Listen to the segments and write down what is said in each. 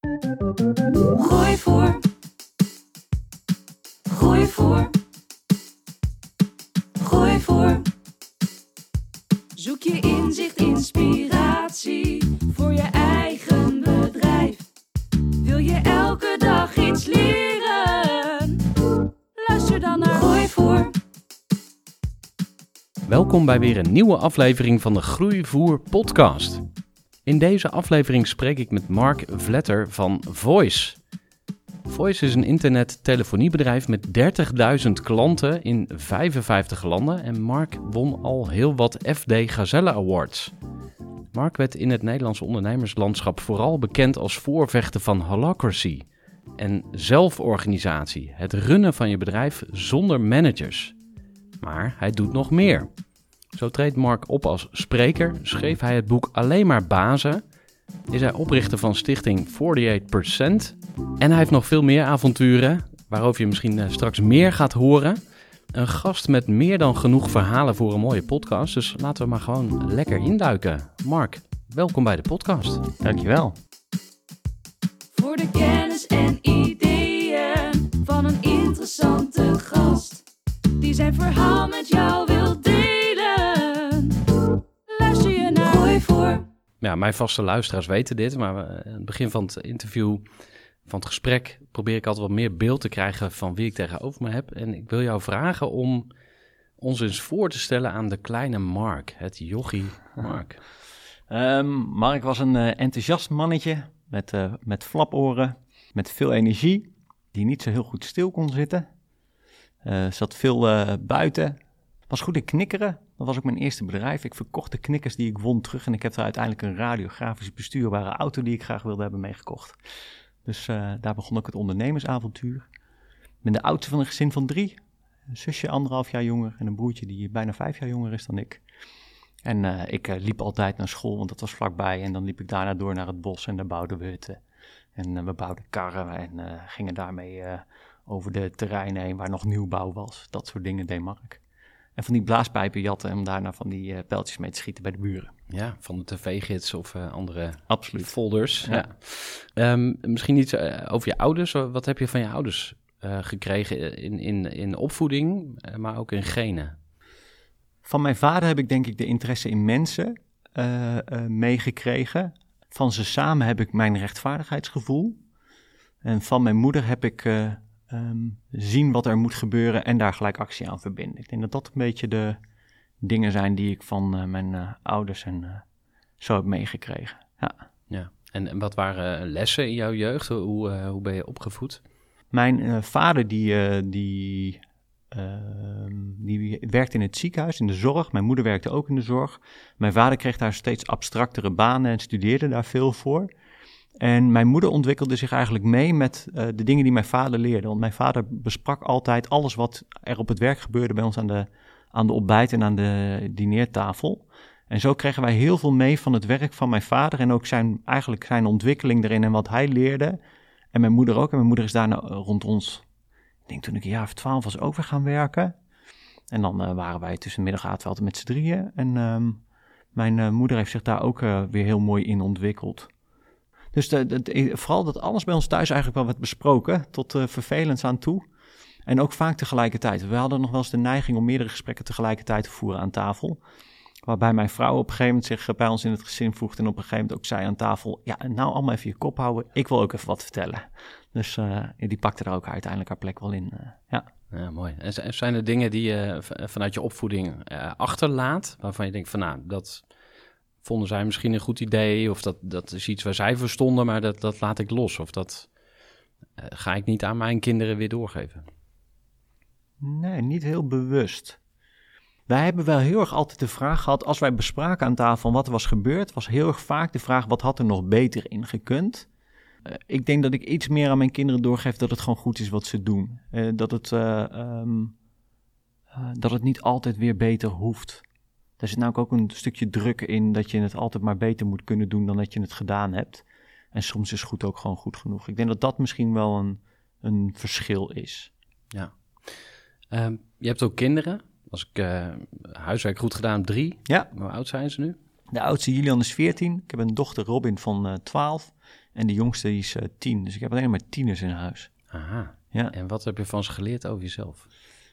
Gooi voor. Gooi voor. Gooi voor. Zoek je inzicht, inspiratie voor je eigen bedrijf. Wil je elke dag iets leren? Luister dan naar Gooi voor. Welkom bij weer een nieuwe aflevering van de Groeivoer podcast. In deze aflevering spreek ik met Mark Vletter van Voice. Voice is een internet-telefoniebedrijf met 30.000 klanten in 55 landen en Mark won al heel wat FD Gazelle Awards. Mark werd in het Nederlandse ondernemerslandschap vooral bekend als voorvechter van holacracy en zelforganisatie, het runnen van je bedrijf zonder managers. Maar hij doet nog meer. Zo treedt Mark op als spreker, schreef hij het boek Alleen maar Bazen, is hij oprichter van stichting 48% en hij heeft nog veel meer avonturen, waarover je misschien eh, straks meer gaat horen. Een gast met meer dan genoeg verhalen voor een mooie podcast, dus laten we maar gewoon lekker induiken. Mark, welkom bij de podcast. Dankjewel. Voor de kennis en ideeën van een interessante gast. Die zijn verhaal met jou wil voor. Ja, mijn vaste luisteraars weten dit, maar eh, aan het begin van het interview, van het gesprek, probeer ik altijd wat meer beeld te krijgen van wie ik tegenover me heb. En ik wil jou vragen om ons eens voor te stellen aan de kleine Mark, het jochie Mark. Ehm, Mark was een eh, enthousiast mannetje met, eh, met flaporen, met veel energie, die niet zo heel goed stil kon zitten. Eh, zat veel eh, buiten, was goed in knikkeren. Dat was ook mijn eerste bedrijf. Ik verkocht de knikkers die ik won terug en ik heb er uiteindelijk een radiografisch bestuurbare auto die ik graag wilde hebben meegekocht. Dus eh, daar begon ook het ondernemersavontuur. Ik ben de oudste van een gezin van drie. Een zusje anderhalf jaar jonger en een broertje die bijna vijf jaar jonger is dan ik. En eh, ik eh, liep altijd naar school, want dat was vlakbij. En dan liep ik daarna door naar het bos en daar bouwden we hutten. En we bouwden karren en gingen daarmee over de terreinen heen waar nog nieuwbouw was. Dat soort dingen deed Mark. En van die blaaspijpen jatten om daarna van die eh, pijltjes mee te schieten bij de buren. Ja, van de tv-gids of eh, andere Absoluut. folders. Ja. Ja. Ehm, misschien iets eh, over je ouders. Wat heb je van je ouders eh, gekregen in, in, in opvoeding, maar ook in genen? Van mijn vader heb ik denk ik de interesse in mensen eh, eh, meegekregen. Van ze samen heb ik mijn rechtvaardigheidsgevoel. En van mijn moeder heb ik eh, ehm, zien wat er moet gebeuren en daar gelijk actie aan verbinden. Ik denk dat dat een beetje de dingen zijn die ik van eh, mijn eh, ouders en eh, zo heb meegekregen. Ja. Ja. En, en wat waren lessen in jouw jeugd? Hoe, hoe ben je opgevoed? Mijn vader die, die, ehm, die werkte in het ziekenhuis, in de zorg. Mijn moeder werkte ook in de zorg. Mijn vader kreeg daar steeds abstractere banen en studeerde daar veel voor. En mijn moeder ontwikkelde zich eigenlijk mee met eh, de dingen die mijn vader leerde. Want mijn vader besprak altijd alles wat er op het werk gebeurde bij ons aan de, aan de ontbijt- en aan de dineertafel. En zo kregen wij heel veel mee van het werk van mijn vader en ook zijn, eigenlijk zijn ontwikkeling erin en wat hij leerde. En mijn moeder ook. En mijn moeder is daarna eh, rond ons, ik denk toen ik een jaar of twaalf was, ook weer gaan werken. En dan eh, waren wij tussen middag altijd met z'n drieën. En ehm, mijn moeder heeft zich daar ook weer heel mooi in ontwikkeld. Dus vooral dat alles bij ons thuis eigenlijk wel werd besproken, tot uh, vervelends aan toe. En ook vaak tegelijkertijd. We hadden nog wel eens de neiging om meerdere gesprekken tegelijkertijd te voeren aan tafel. Waarbij mijn vrouw op een gegeven moment zich eh, bij ons in het gezin voegt en op een gegeven moment ook zei aan tafel, ja, nou allemaal even je kop houden, ik wil ook even wat vertellen. Dus eh, die pakte er ook uiteindelijk haar plek wel in, eh, ja. Mooi. En zijn er dingen die je vanuit je opvoeding eh, achterlaat, waarvan je denkt van nou, dat vonden zij misschien een goed idee, of dat, dat is iets waar zij verstonden, maar dat, dat laat ik los, of dat eh, ga ik niet aan mijn kinderen weer doorgeven. Nee, niet heel bewust. Wij hebben wel heel erg altijd de vraag gehad, als wij bespraken aan tafel wat er was gebeurd, was heel erg vaak de vraag, wat had er nog beter in gekund? Eh, ik denk dat ik iets meer aan mijn kinderen doorgeef dat het gewoon goed is wat ze doen. Eh, dat, het, eh, ehm, eh, dat het niet altijd weer beter hoeft. Er zit namelijk ook een stukje druk in dat je het altijd maar beter moet kunnen doen dan dat je het gedaan hebt. En soms is goed ook gewoon goed genoeg. Ik denk dat dat misschien wel een, een verschil is. Ja. Ehm, je hebt ook kinderen. Als ik eh, huiswerk goed gedaan, drie. Ja. Hoe oud zijn ze nu? De oudste Julian is 14. Ik heb een dochter Robin van eh 12. En de jongste die is eh 10. Dus ik heb alleen maar tieners in huis. Aha. Ja. En wat heb je van ze geleerd over jezelf?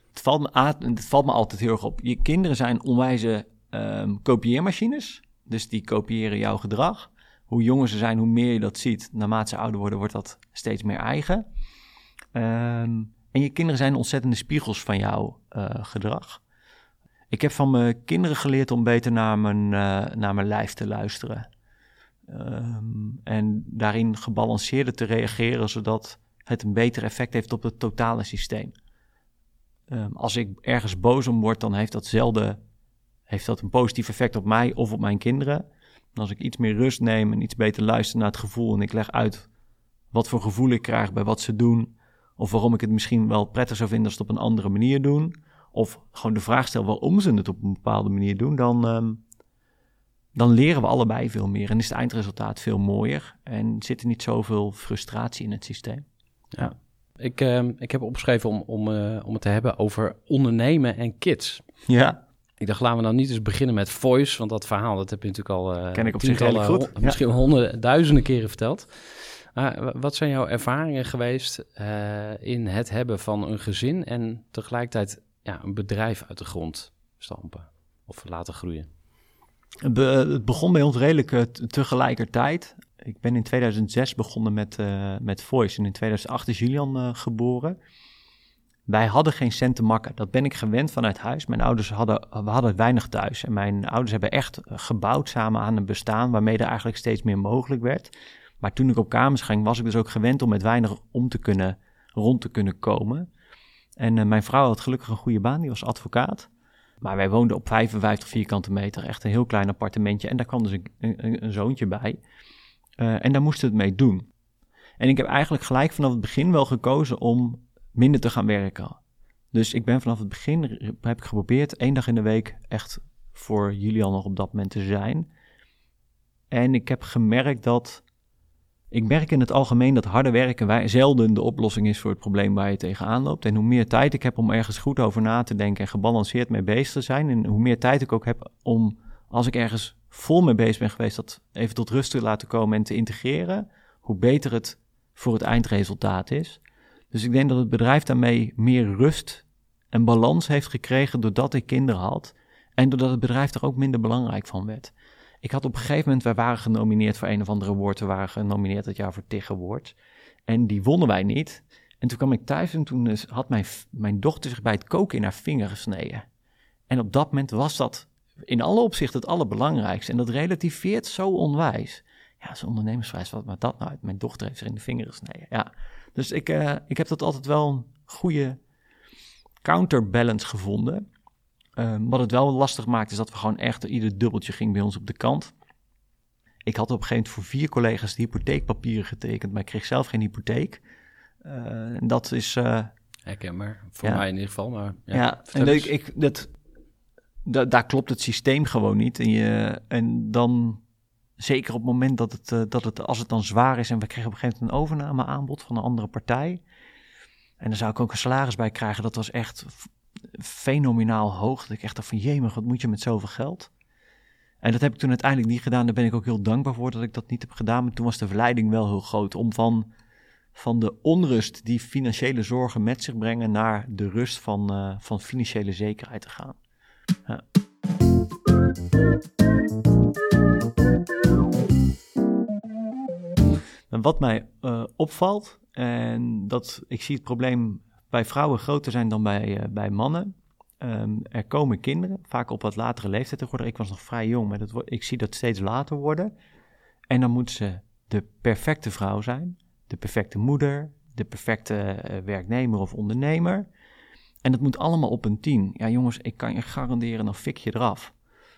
Het valt me, het valt me altijd heel erg op. Je kinderen zijn onwijze ehm, kopieermachines. Dus die kopiëren jouw gedrag. Hoe jonger ze zijn, hoe meer je dat ziet. Naarmate ze ouder worden, wordt dat steeds meer eigen. Ehm, en je kinderen zijn ontzettende spiegels van jouw eh, gedrag. Ik heb van mijn kinderen geleerd om beter naar mijn, eh, naar mijn lijf te luisteren. Ehm, en daarin gebalanceerder te reageren, zodat het een beter effect heeft op het totale systeem. Als ik ergens boos om word, dan heeft dat zelden heeft dat een positief effect op mij of op mijn kinderen. En als ik iets meer rust neem en iets beter luister naar het gevoel en ik leg uit wat voor gevoel ik krijg bij wat ze doen, of waarom ik het misschien wel prettig zou vinden als ze het op een andere manier doen, of gewoon de vraag stel waarom ze het op een bepaalde manier doen, dan, ehm, dan leren we allebei veel meer en is het eindresultaat veel mooier en zit er niet zoveel frustratie in het systeem. Ik, ehm, ik heb opgeschreven om, om, eh, om het te hebben over ondernemen en kids. Ja, Ik dacht, laten we nou niet eens beginnen met voice, want dat verhaal dat heb je natuurlijk al eh, Ken ik op zich tientallen, goed, ja. misschien honderden, duizenden keren verteld. Maar wa- wat zijn jouw ervaringen geweest eh, in het hebben van een gezin en tegelijkertijd ja, een bedrijf uit de grond stampen of laten groeien? Be- het begon bij ons redelijk eh, tegelijkertijd. Ik ben in 2006 begonnen met, met Voice en in 2008 is Julian geboren. Wij hadden geen cent te makken. Dat ben ik gewend vanuit huis. Mijn ouders hadden, we hadden weinig thuis. En mijn ouders hebben echt gebouwd samen aan een bestaan waarmee er eigenlijk steeds meer mogelijk werd. Maar toen ik op kamers ging, was ik dus ook gewend om met weinig om te kunnen, rond te kunnen komen. En eh, mijn vrouw had gelukkig een goede baan, die was advocaat. Maar wij woonden op 55 vierkante meter, echt een heel klein appartementje. En daar kwam dus een zoontje bij. Eh, en daar moesten we het mee doen. En ik heb eigenlijk gelijk vanaf het begin wel gekozen om minder te gaan werken. Dus ik ben vanaf het begin, heb ik geprobeerd, één dag in de week echt voor Julian nog op dat moment te zijn. En ik heb gemerkt dat, ik merk in het algemeen dat harde werken wij, zelden de oplossing is voor het probleem waar je tegenaan loopt. En hoe meer tijd ik heb om ergens goed over na te denken en gebalanceerd mee bezig te zijn. En hoe meer tijd ik ook heb om, als ik ergens vol mee bezig ben geweest, dat even tot rust te laten komen en te integreren, hoe beter het voor het eindresultaat is. Dus ik denk dat het bedrijf daarmee meer rust en balans heeft gekregen doordat ik kinderen had. En doordat het bedrijf er ook minder belangrijk van werd. Ik had op een gegeven moment, wij waren genomineerd voor een of andere woord. We waren genomineerd dat jaar voor Tig Award. En die wonnen wij niet. En toen kwam ik thuis en toen had mijn, mijn dochter zich bij het koken in haar vinger gesneden. En op dat moment was dat in alle opzichten het allerbelangrijkste. En dat relativeert zo onwijs. Ja, zo'n ondernemersvrijs, wat maakt dat nou uit? Mijn dochter heeft zich in de vinger gesneden. Ja, dus ik, eh, ik heb dat altijd wel een goede counterbalance gevonden. Ehm, wat het wel lastig maakt, is dat we gewoon echt ieder dubbeltje ging bij ons op de kant. Ik had op een gegeven moment voor vier collega's de hypotheekpapieren getekend, maar ik kreeg zelf geen hypotheek. Eh, en dat is. eh, Herkenbaar, voor Ja. mij in ieder geval. Maar ja, en ik, ik, dat, da- daar klopt het systeem gewoon niet. En, je, en dan, zeker op het moment dat het, eh, dat het, als het dan zwaar is en we kregen op een gegeven moment een overnameaanbod van een andere partij. En daar zou ik ook een salaris bij krijgen. Dat was echt fenomenaal hoog. Dat ik echt dacht van, jemig, wat moet je met zoveel geld? En dat heb ik toen uiteindelijk niet gedaan. Daar ben ik ook heel dankbaar voor dat ik dat niet heb gedaan. Maar toen was de verleiding wel heel groot om van, van de onrust die financiële zorgen met zich brengen naar de rust van, eh, van financiële zekerheid te gaan. Ja. En wat mij eh, opvalt, en dat ik zie het probleem bij vrouwen groter zijn dan bij, eh, bij mannen. Ehm, er komen kinderen, vaak op wat latere leeftijd tegenwoordig. Ik was nog vrij jong, maar dat, ik zie dat steeds later worden. En dan moet ze de perfecte vrouw zijn, de perfecte moeder, de perfecte eh, werknemer of ondernemer. En dat moet allemaal op een tien. Ja, jongens, ik kan je garanderen, dan fik je eraf.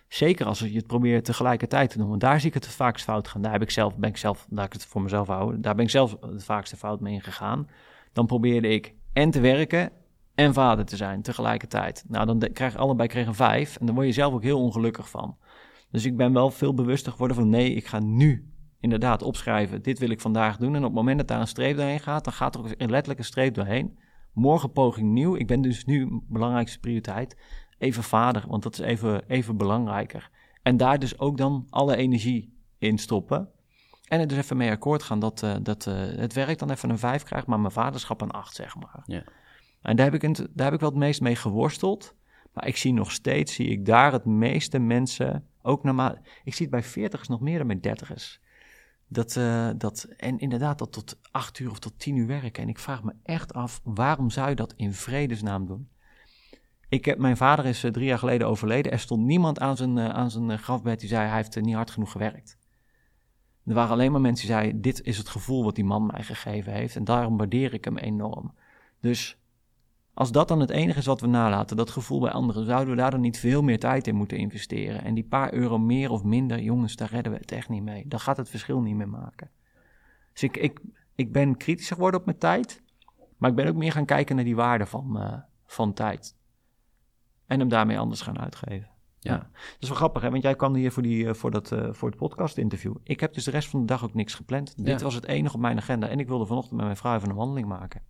Zeker als je het probeert tegelijkertijd te doen. Want daar zie ik het vaakst fout gaan. Daar heb ik zelf, ben ik zelf, daar ik het voor mezelf houden. Daar ben ik zelf het vaakste fout mee ingegaan. Dan probeerde ik en te werken en vader te zijn tegelijkertijd. Nou, dan krijg allebei kreeg vijf. En dan word je zelf ook heel ongelukkig van. Dus ik ben wel veel bewuster geworden van nee, ik ga nu inderdaad opschrijven. Dit wil ik vandaag doen. En op het moment dat daar een streep doorheen gaat, dan gaat er ook letterlijk een streep doorheen. Morgen poging nieuw. Ik ben dus nu belangrijkste prioriteit even vader, want dat is even, even belangrijker. En daar dus ook dan alle energie in stoppen. En er dus even mee akkoord gaan dat, eh, dat eh, het werk dan even een 5 krijgt, maar mijn vaderschap een 8, zeg maar. Ja. En daar heb, ik een, daar heb ik wel het meest mee geworsteld. Maar ik zie nog steeds, zie ik daar het meeste mensen, ook normaal. Ik zie het bij 40ers nog meer dan bij 30ers. Dat, eh, dat, en inderdaad, dat tot 8 uur of tot 10 uur werken. En ik vraag me echt af, waarom zou je dat in vredesnaam doen? Ik heb, mijn vader is eh, drie jaar geleden overleden. Er stond niemand aan zijn, eh, aan zijn eh, grafbed die zei hij heeft niet hard genoeg gewerkt. Er waren alleen maar mensen die zeiden: Dit is het gevoel wat die man mij gegeven heeft. En daarom waardeer ik hem enorm. Dus als dat dan het enige is wat we nalaten, dat gevoel bij anderen, zouden we daar dan niet veel meer tijd in moeten investeren. En die paar euro meer of minder, jongens, daar redden we het echt niet mee. Dan gaat het verschil niet meer maken. Dus ik, ik, ben kritischer geworden op mijn tijd. Maar ik ben ook meer gaan kijken naar die waarde van, van tijd. En hem daarmee anders gaan uitgeven. Ja. Dat is wel grappig, hè? want jij kwam hier voor, die, eh, voor, dat, eh, voor het podcast-interview. Ik heb dus de rest van de dag ook niks gepland. Dit was het enige op mijn agenda. En ik wilde vanochtend met mijn vrouw even een wandeling maken.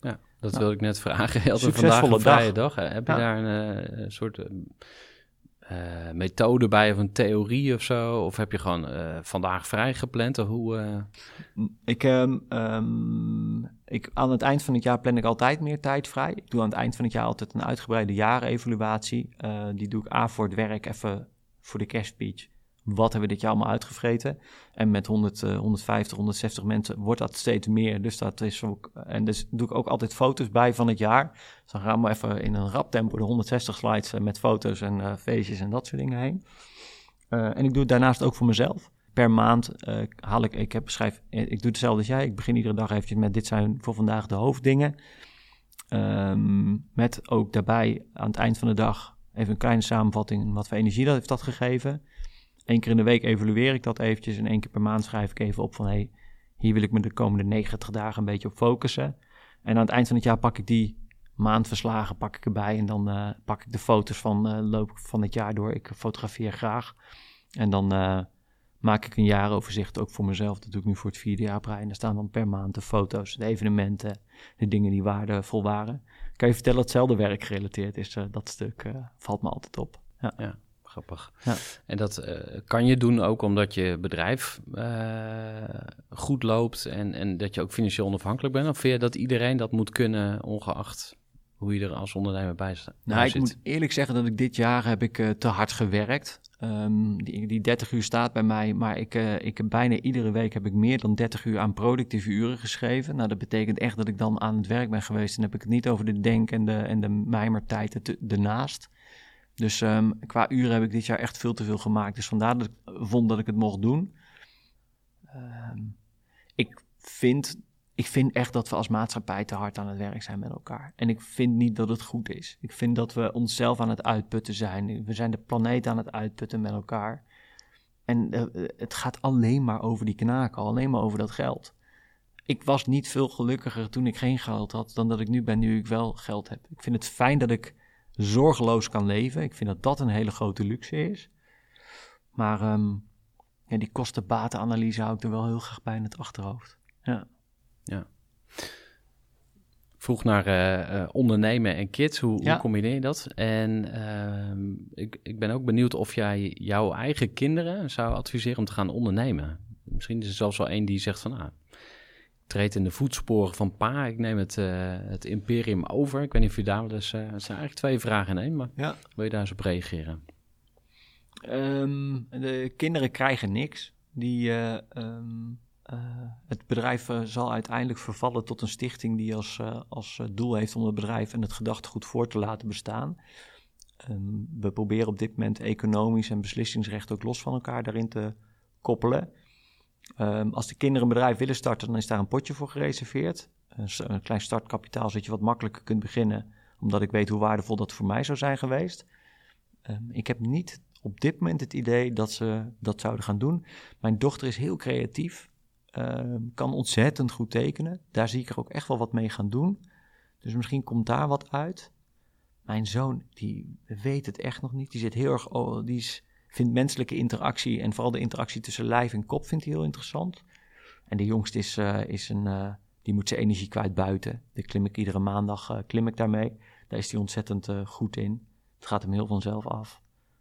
Ja, dat Ja. wilde ik net vragen. Je had vandaag een vrije dag. Heb je daar een, eh, soort eh, eh, methode bij of een theorie of zo? Of heb je gewoon eh, vandaag vrij gepland? Of hoe, eh, Ik, ehm, ik, aan het eind van het jaar plan ik altijd meer tijd vrij. Ik doe aan het eind van het jaar altijd een uitgebreide jaarevaluatie. Eh, die doe ik A voor het werk, even voor de kerstspeech. Wat hebben we dit jaar allemaal uitgevreten? En met 100, eh, 150, 160 mensen wordt dat steeds meer. Dus dat is ook. En dus doe ik ook altijd foto's bij van het jaar. Dus dan gaan we even in een rap tempo de 160 slides eh, met foto's en eh, feestjes en dat soort dingen heen. Eh, en ik doe het daarnaast ook voor mezelf. Per maand haal ik, ik heb schrijf, ik doe hetzelfde als jij. Ik begin iedere dag eventjes met dit zijn voor vandaag de hoofddingen. Ehm, met ook daarbij aan het eind van de dag even een kleine samenvatting wat voor energie dat heeft dat gegeven. Eén keer in de week evalueer ik dat eventjes en één keer per maand schrijf ik even op van hey, hier wil ik me de komende 90 dagen een beetje op focussen. En aan het eind van het jaar pak ik die maandverslagen pak ik erbij en dan eh, pak ik de foto's van eh, loop van het jaar door. Ik fotografeer graag en dan eh, maak ik een jaaroverzicht ook voor mezelf. Dat doe ik nu voor het vierde jaar brein. Daar staan dan per maand de foto's, de evenementen, de dingen die waardevol waren. Kan je vertellen dat hetzelfde werk gerelateerd is? dat stuk valt me altijd op. Ja. Grappig. Ja. En dat eh, kan je doen ook omdat je bedrijf eh, goed loopt en, en dat je ook financieel onafhankelijk bent? Of vind je dat iedereen dat moet kunnen, ongeacht hoe je er als ondernemer bij sta- Nou, ik zit? moet eerlijk zeggen dat ik dit jaar heb ik eh, te hard gewerkt. Ehm, die, die 30 uur staat bij mij, maar ik, ik heb bijna iedere week heb ik meer dan 30 uur aan productieve uren geschreven. Nou, dat betekent echt dat ik dan aan het werk ben geweest. En heb ik het niet over de denk- en de, en de mijmertijd ernaast. Dus ehm, qua uren heb ik dit jaar echt veel te veel gemaakt. Dus vandaar dat ik vond dat ik het mocht doen. Ehm, ik vind ik vind echt dat we als maatschappij te hard aan het werk zijn met elkaar. En ik vind niet dat het goed is. Ik vind dat we onszelf aan het uitputten zijn. We zijn de planeet aan het uitputten met elkaar. En eh, het gaat alleen maar over die knaken, alleen maar over dat geld. Ik was niet veel gelukkiger toen ik geen geld had dan dat ik nu ben, nu ik wel geld heb. Ik vind het fijn dat ik zorgeloos kan leven. Ik vind dat dat een hele grote luxe is. Maar ehm, ja, die kosten-batenanalyse hou ik er wel heel graag bij in het achterhoofd. Ja. vroeg naar eh, eh, ondernemen en kids. Hoe, Ja. hoe combineer je dat? En ehm, ik, ik ben ook benieuwd of jij jouw eigen kinderen zou adviseren om te gaan ondernemen. Misschien is er zelfs wel één die zegt van... Ah, ik treed in de voetsporen van pa. Ik neem het, eh, het imperium over. Ik weet niet of je daar wel eens... eh, het zijn eigenlijk twee vragen in één, maar Ja. wil je daar eens op reageren? Ehm, de kinderen krijgen niks. Die, eh, ehm, eh, het bedrijf zal uiteindelijk vervallen tot een stichting die als, eh, als eh, doel heeft om het bedrijf en het gedachtegoed voor te laten bestaan. Ehm, we proberen op dit moment economisch en beslissingsrecht ook los van elkaar daarin te koppelen. Ehm, als de kinderen een bedrijf willen starten, dan is daar een potje voor gereserveerd. Een, klein startkapitaal, zodat je wat makkelijker kunt beginnen, omdat ik weet hoe waardevol dat voor mij zou zijn geweest. Ehm, ik heb niet op dit moment het idee dat ze dat zouden gaan doen. Mijn dochter is heel creatief, ehm, kan ontzettend goed tekenen. Daar zie ik er ook echt wel wat mee gaan doen. Dus misschien komt daar wat uit. Mijn zoon, die weet het echt nog niet. Die zit heel erg, die is, vindt menselijke interactie en vooral de interactie tussen lijf en kop vindt hij heel interessant. En de jongste is, eh, is een, eh, die moet zijn energie kwijt buiten. Daar klim ik iedere maandag eh, klim ik daarmee. Daar is hij ontzettend goed in. Het gaat hem heel vanzelf af.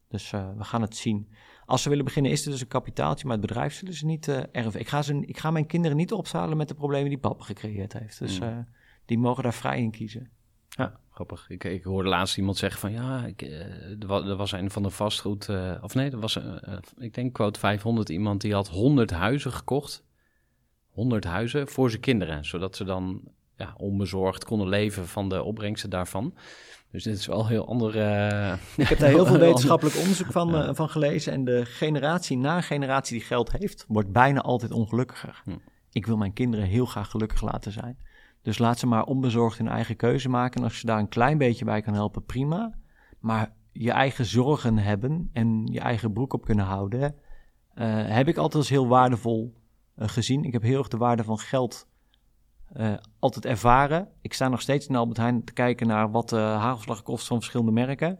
Dus we gaan het zien. Als ze willen beginnen, is er dus een kapitaaltje, maar het bedrijf zullen ze niet erven. Ik ga, ze, ik ga mijn kinderen niet opzalen met de problemen die papa gecreëerd heeft. Dus Mm. die mogen daar vrij in kiezen. Ja, grappig. Ik, ik hoorde laatst iemand zeggen van ja, ik, eh, er, was, er was een van de vastgoed, eh, of nee, er was, eh, ik denk quote 500 iemand die had 100 huizen gekocht. 100 huizen voor zijn kinderen, zodat ze dan ja, onbezorgd konden leven van de opbrengsten daarvan. Dus dit is wel heel andere. Ik heb daar heel veel wetenschappelijk onderzoek van, Ja. van gelezen. En de generatie na generatie die geld heeft, wordt bijna altijd ongelukkiger. Hm. Ik wil mijn kinderen heel graag gelukkig laten zijn. Dus laat ze maar onbezorgd hun eigen keuze maken. En als je daar een klein beetje bij kan helpen, prima. Maar je eigen zorgen hebben en je eigen broek op kunnen houden, eh, heb ik altijd als heel waardevol eh, gezien. Ik heb heel erg de waarde van geld eh, altijd ervaren. Ik sta nog steeds in Albert Heijn te kijken naar wat de hagelslag kost van verschillende merken.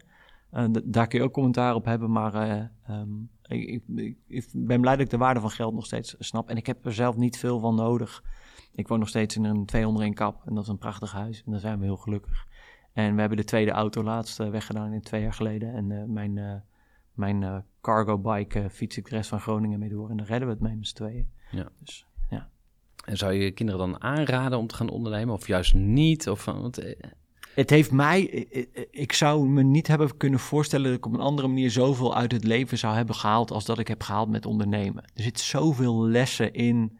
Daar kun je ook commentaar op hebben, maar eh, ehm, ik, ik- ik ben blij dat ik de waarde van geld nog steeds snap. En ik heb er zelf niet veel van nodig. Ik woon nog steeds in een 201 kap en dat is een prachtig huis en daar zijn we heel gelukkig. En we hebben de tweede auto laatst eh, weggedaan in twee jaar geleden. En eh, mijn, eh, mijn cargo bike fiets ik de rest van Groningen mee door en daar redden we het mee met z'n tweeën. Ja. Dus, En zou je je kinderen dan aanraden om te gaan ondernemen of juist niet? Of, want, Het heeft mij, ik zou me niet hebben kunnen voorstellen dat ik op een andere manier zoveel uit het leven zou hebben gehaald als dat ik heb gehaald met ondernemen. Er zit zoveel lessen in,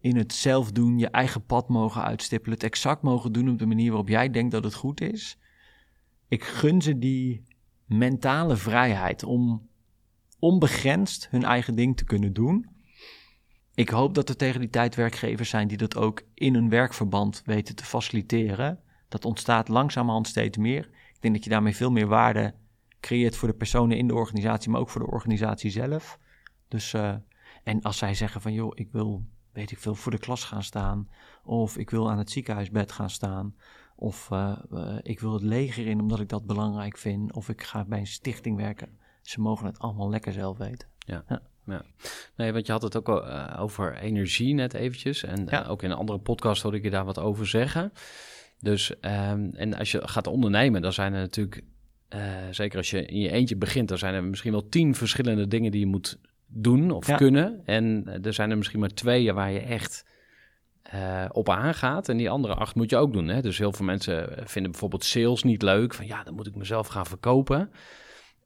in het zelf doen, je eigen pad mogen uitstippelen, het exact mogen doen op de manier waarop jij denkt dat het goed is. Ik gun ze die mentale vrijheid om onbegrensd hun eigen ding te kunnen doen. Ik hoop dat er tegen die tijd werkgevers zijn die dat ook in een werkverband weten te faciliteren. Dat ontstaat langzamerhand steeds meer. Ik denk dat je daarmee veel meer waarde creëert voor de personen in de organisatie, maar ook voor de organisatie zelf. Dus, eh, en als zij zeggen van, joh, ik wil, weet ik veel, voor de klas gaan staan, of ik wil aan het ziekenhuisbed gaan staan, of eh, eh, ik wil het leger in omdat ik dat belangrijk vind, of ik ga bij een stichting werken. Ze mogen het allemaal lekker zelf weten. Nee, want je had het ook al eh, over energie net eventjes. En Ja. ook in een andere podcast hoorde ik je daar wat over zeggen. Dus, ehm, en als je gaat ondernemen, dan zijn er natuurlijk... zeker als je in je eentje begint, dan zijn er misschien wel tien verschillende dingen die je moet doen of Ja. kunnen. En eh, er zijn er misschien maar twee waar je echt eh, op aangaat. En die andere acht moet je ook doen. Hè? Dus heel veel mensen vinden bijvoorbeeld sales niet leuk. Van ja, dan moet ik mezelf gaan verkopen.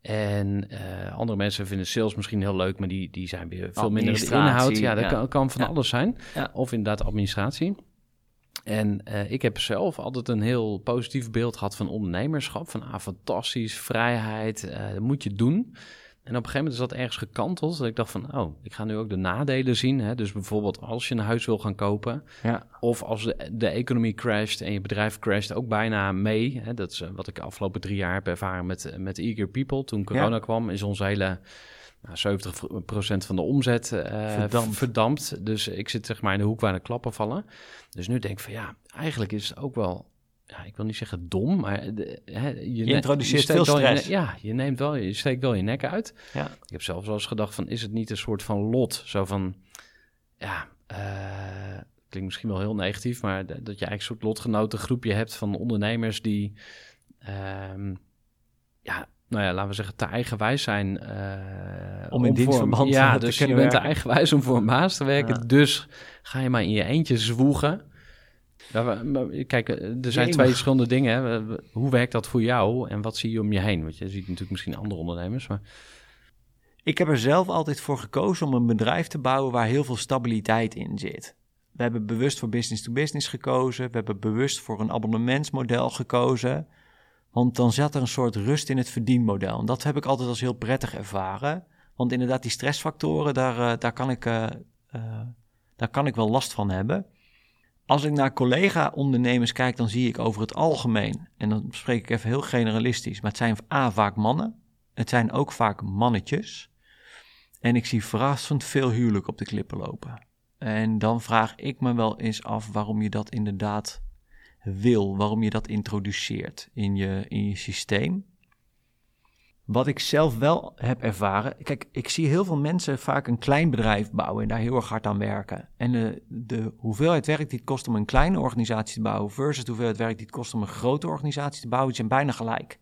En eh, andere mensen vinden sales misschien heel leuk, maar die, die zijn weer veel minder de inhoud. Ja, dat ja. Kan, kan van Ja. alles zijn. Ja. Of inderdaad administratie. En ik heb zelf altijd een heel positief beeld gehad van ondernemerschap. Van ah, fantastisch, vrijheid, dat moet je doen. En op een gegeven moment is dat ergens gekanteld. Dat ik dacht van, oh, ik ga nu ook de nadelen zien. Hè? Dus bijvoorbeeld als je een huis wil gaan kopen... Ja. Of als de, de economie crasht en je bedrijf crasht ook bijna mee. Hè, dat is eh, wat ik de afgelopen drie jaar heb ervaren met, eh, met Eager People. Toen corona Ja. kwam, is onze hele nou, 70% van de omzet eh, Verdampt. verdampt. Dus ik zit zeg maar in de hoek waar de klappen vallen. Dus nu denk ik van ja, eigenlijk is het ook wel... Ja, ik wil niet zeggen dom, maar de, hè, je, introduceert veel je ne- stress. ja, je neemt wel, je steekt wel je nek uit. Ja. Ik heb zelfs wel eens gedacht van, is het niet een soort van lot? Zo van, ja, eh, klinkt misschien wel heel negatief, maar dat je eigenlijk een soort lotgenoten groepje hebt van ondernemers die, ehm, ja, nou ja, laten we zeggen, te eigenwijs zijn. eh, Om in voor- dienstverband, Ja, te dus je kunnen bent te eigenwijs om voor een baas te werken. Ja. Dus ga je maar in je eentje zwoegen. Ja, kijk, eh, er zijn twee verschillende dingen. hè. Hoe werkt dat voor jou en wat zie je om je heen? Want je ziet natuurlijk misschien andere ondernemers, maar... Ik heb er zelf altijd voor gekozen om een bedrijf te bouwen waar heel veel stabiliteit in zit. We hebben bewust voor business to business gekozen. We hebben bewust voor een abonnementsmodel gekozen. Want dan zat er een soort rust in het verdienmodel. En dat heb ik altijd als heel prettig ervaren. Want inderdaad, die stressfactoren, daar, eh, daar, kan, ik, uh, uh, daar kan ik wel last van hebben. Als ik naar collega-ondernemers kijk, dan zie ik over het algemeen, en dan spreek ik even heel generalistisch, maar het zijn A vaak mannen, het zijn ook vaak mannetjes. En ik zie verrassend veel huwelijk op de klippen lopen. En dan vraag ik me wel eens af waarom je dat inderdaad wil, waarom je dat introduceert in je, in je systeem. Wat ik zelf wel heb ervaren. Kijk, ik zie heel veel mensen vaak een klein bedrijf bouwen en daar heel erg hard aan werken. En de, de hoeveelheid werk die het kost om een kleine organisatie te bouwen versus de hoeveelheid werk die het kost om een grote organisatie te bouwen, zijn bijna gelijk.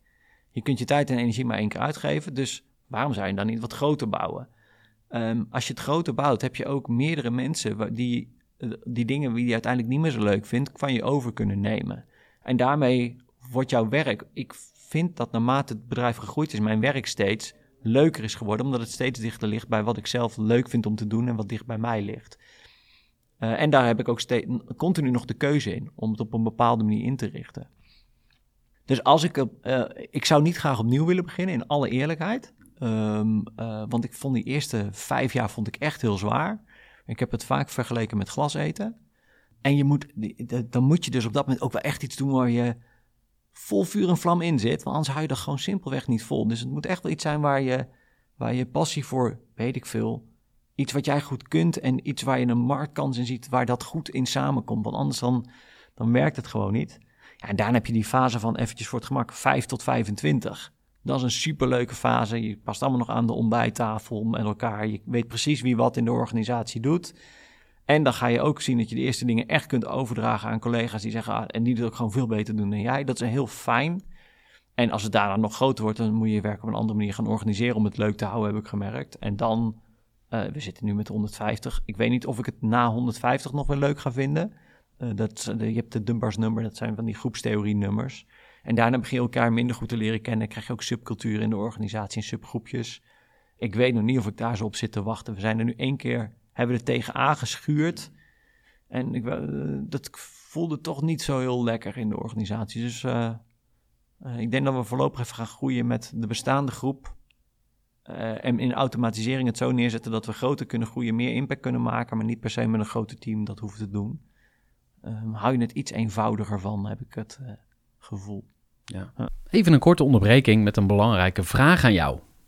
Je kunt je tijd en energie maar één keer uitgeven, dus waarom zou je dan niet wat groter bouwen? Um, als je het groter bouwt, heb je ook meerdere mensen die die dingen die je uiteindelijk niet meer zo leuk vindt, van je over kunnen nemen. En daarmee wordt jouw werk, ik vind dat naarmate het bedrijf gegroeid is, mijn werk steeds leuker is geworden, omdat het steeds dichter ligt bij wat ik zelf leuk vind om te doen en wat dicht bij mij ligt. Uh, en daar heb ik ook steeds, continu nog de keuze in om het op een bepaalde manier in te richten. Dus als ik, uh, ik zou niet graag opnieuw willen beginnen, in alle eerlijkheid. Um, uh, want ik vond die eerste vijf jaar vond ik echt heel zwaar. Ik heb het vaak vergeleken met glas eten. En je moet, dan moet je dus op dat moment ook wel echt iets doen waar je vol vuur en vlam in zit. Want anders hou je dat gewoon simpelweg niet vol. Dus het moet echt wel iets zijn waar je, waar je passie voor, weet ik veel, iets wat jij goed kunt en iets waar je een marktkans in ziet, waar dat goed in samenkomt. Want anders dan, dan werkt het gewoon niet. Ja, en daarna heb je die fase van eventjes voor het gemak 5 tot 25. Dat is een superleuke fase. Je past allemaal nog aan de ontbijttafel met elkaar. Je weet precies wie wat in de organisatie doet. En dan ga je ook zien dat je de eerste dingen echt kunt overdragen aan collega's die zeggen, ah, en die het ook gewoon veel beter doen dan jij. Dat is heel fijn. En als het daarna nog groter wordt, dan moet je je werk op een andere manier gaan organiseren om het leuk te houden, heb ik gemerkt. En dan, uh, we zitten nu met 150. Ik weet niet of ik het na 150 nog weer leuk ga vinden. Uh, dat, uh, je hebt de Dunbars nummer, dat zijn van die groepstheorie nummers. En daarna begin je elkaar minder goed te leren kennen. Krijg je ook subcultuur in de organisatie, in subgroepjes. Ik weet nog niet of ik daar zo op zit te wachten. We zijn er nu één keer, hebben er tegen aangeschuurd. En ik, uh, dat voelde toch niet zo heel lekker in de organisatie. Dus uh, uh, ik denk dat we voorlopig even gaan groeien met de bestaande groep. en in automatisering het zo neerzetten dat we groter kunnen groeien, meer impact kunnen maken, maar niet per se met een groter team dat hoeft te doen. Ehm, hou je het iets eenvoudiger van, heb ik het gevoel. Ja. Even een korte onderbreking met een belangrijke vraag aan jou.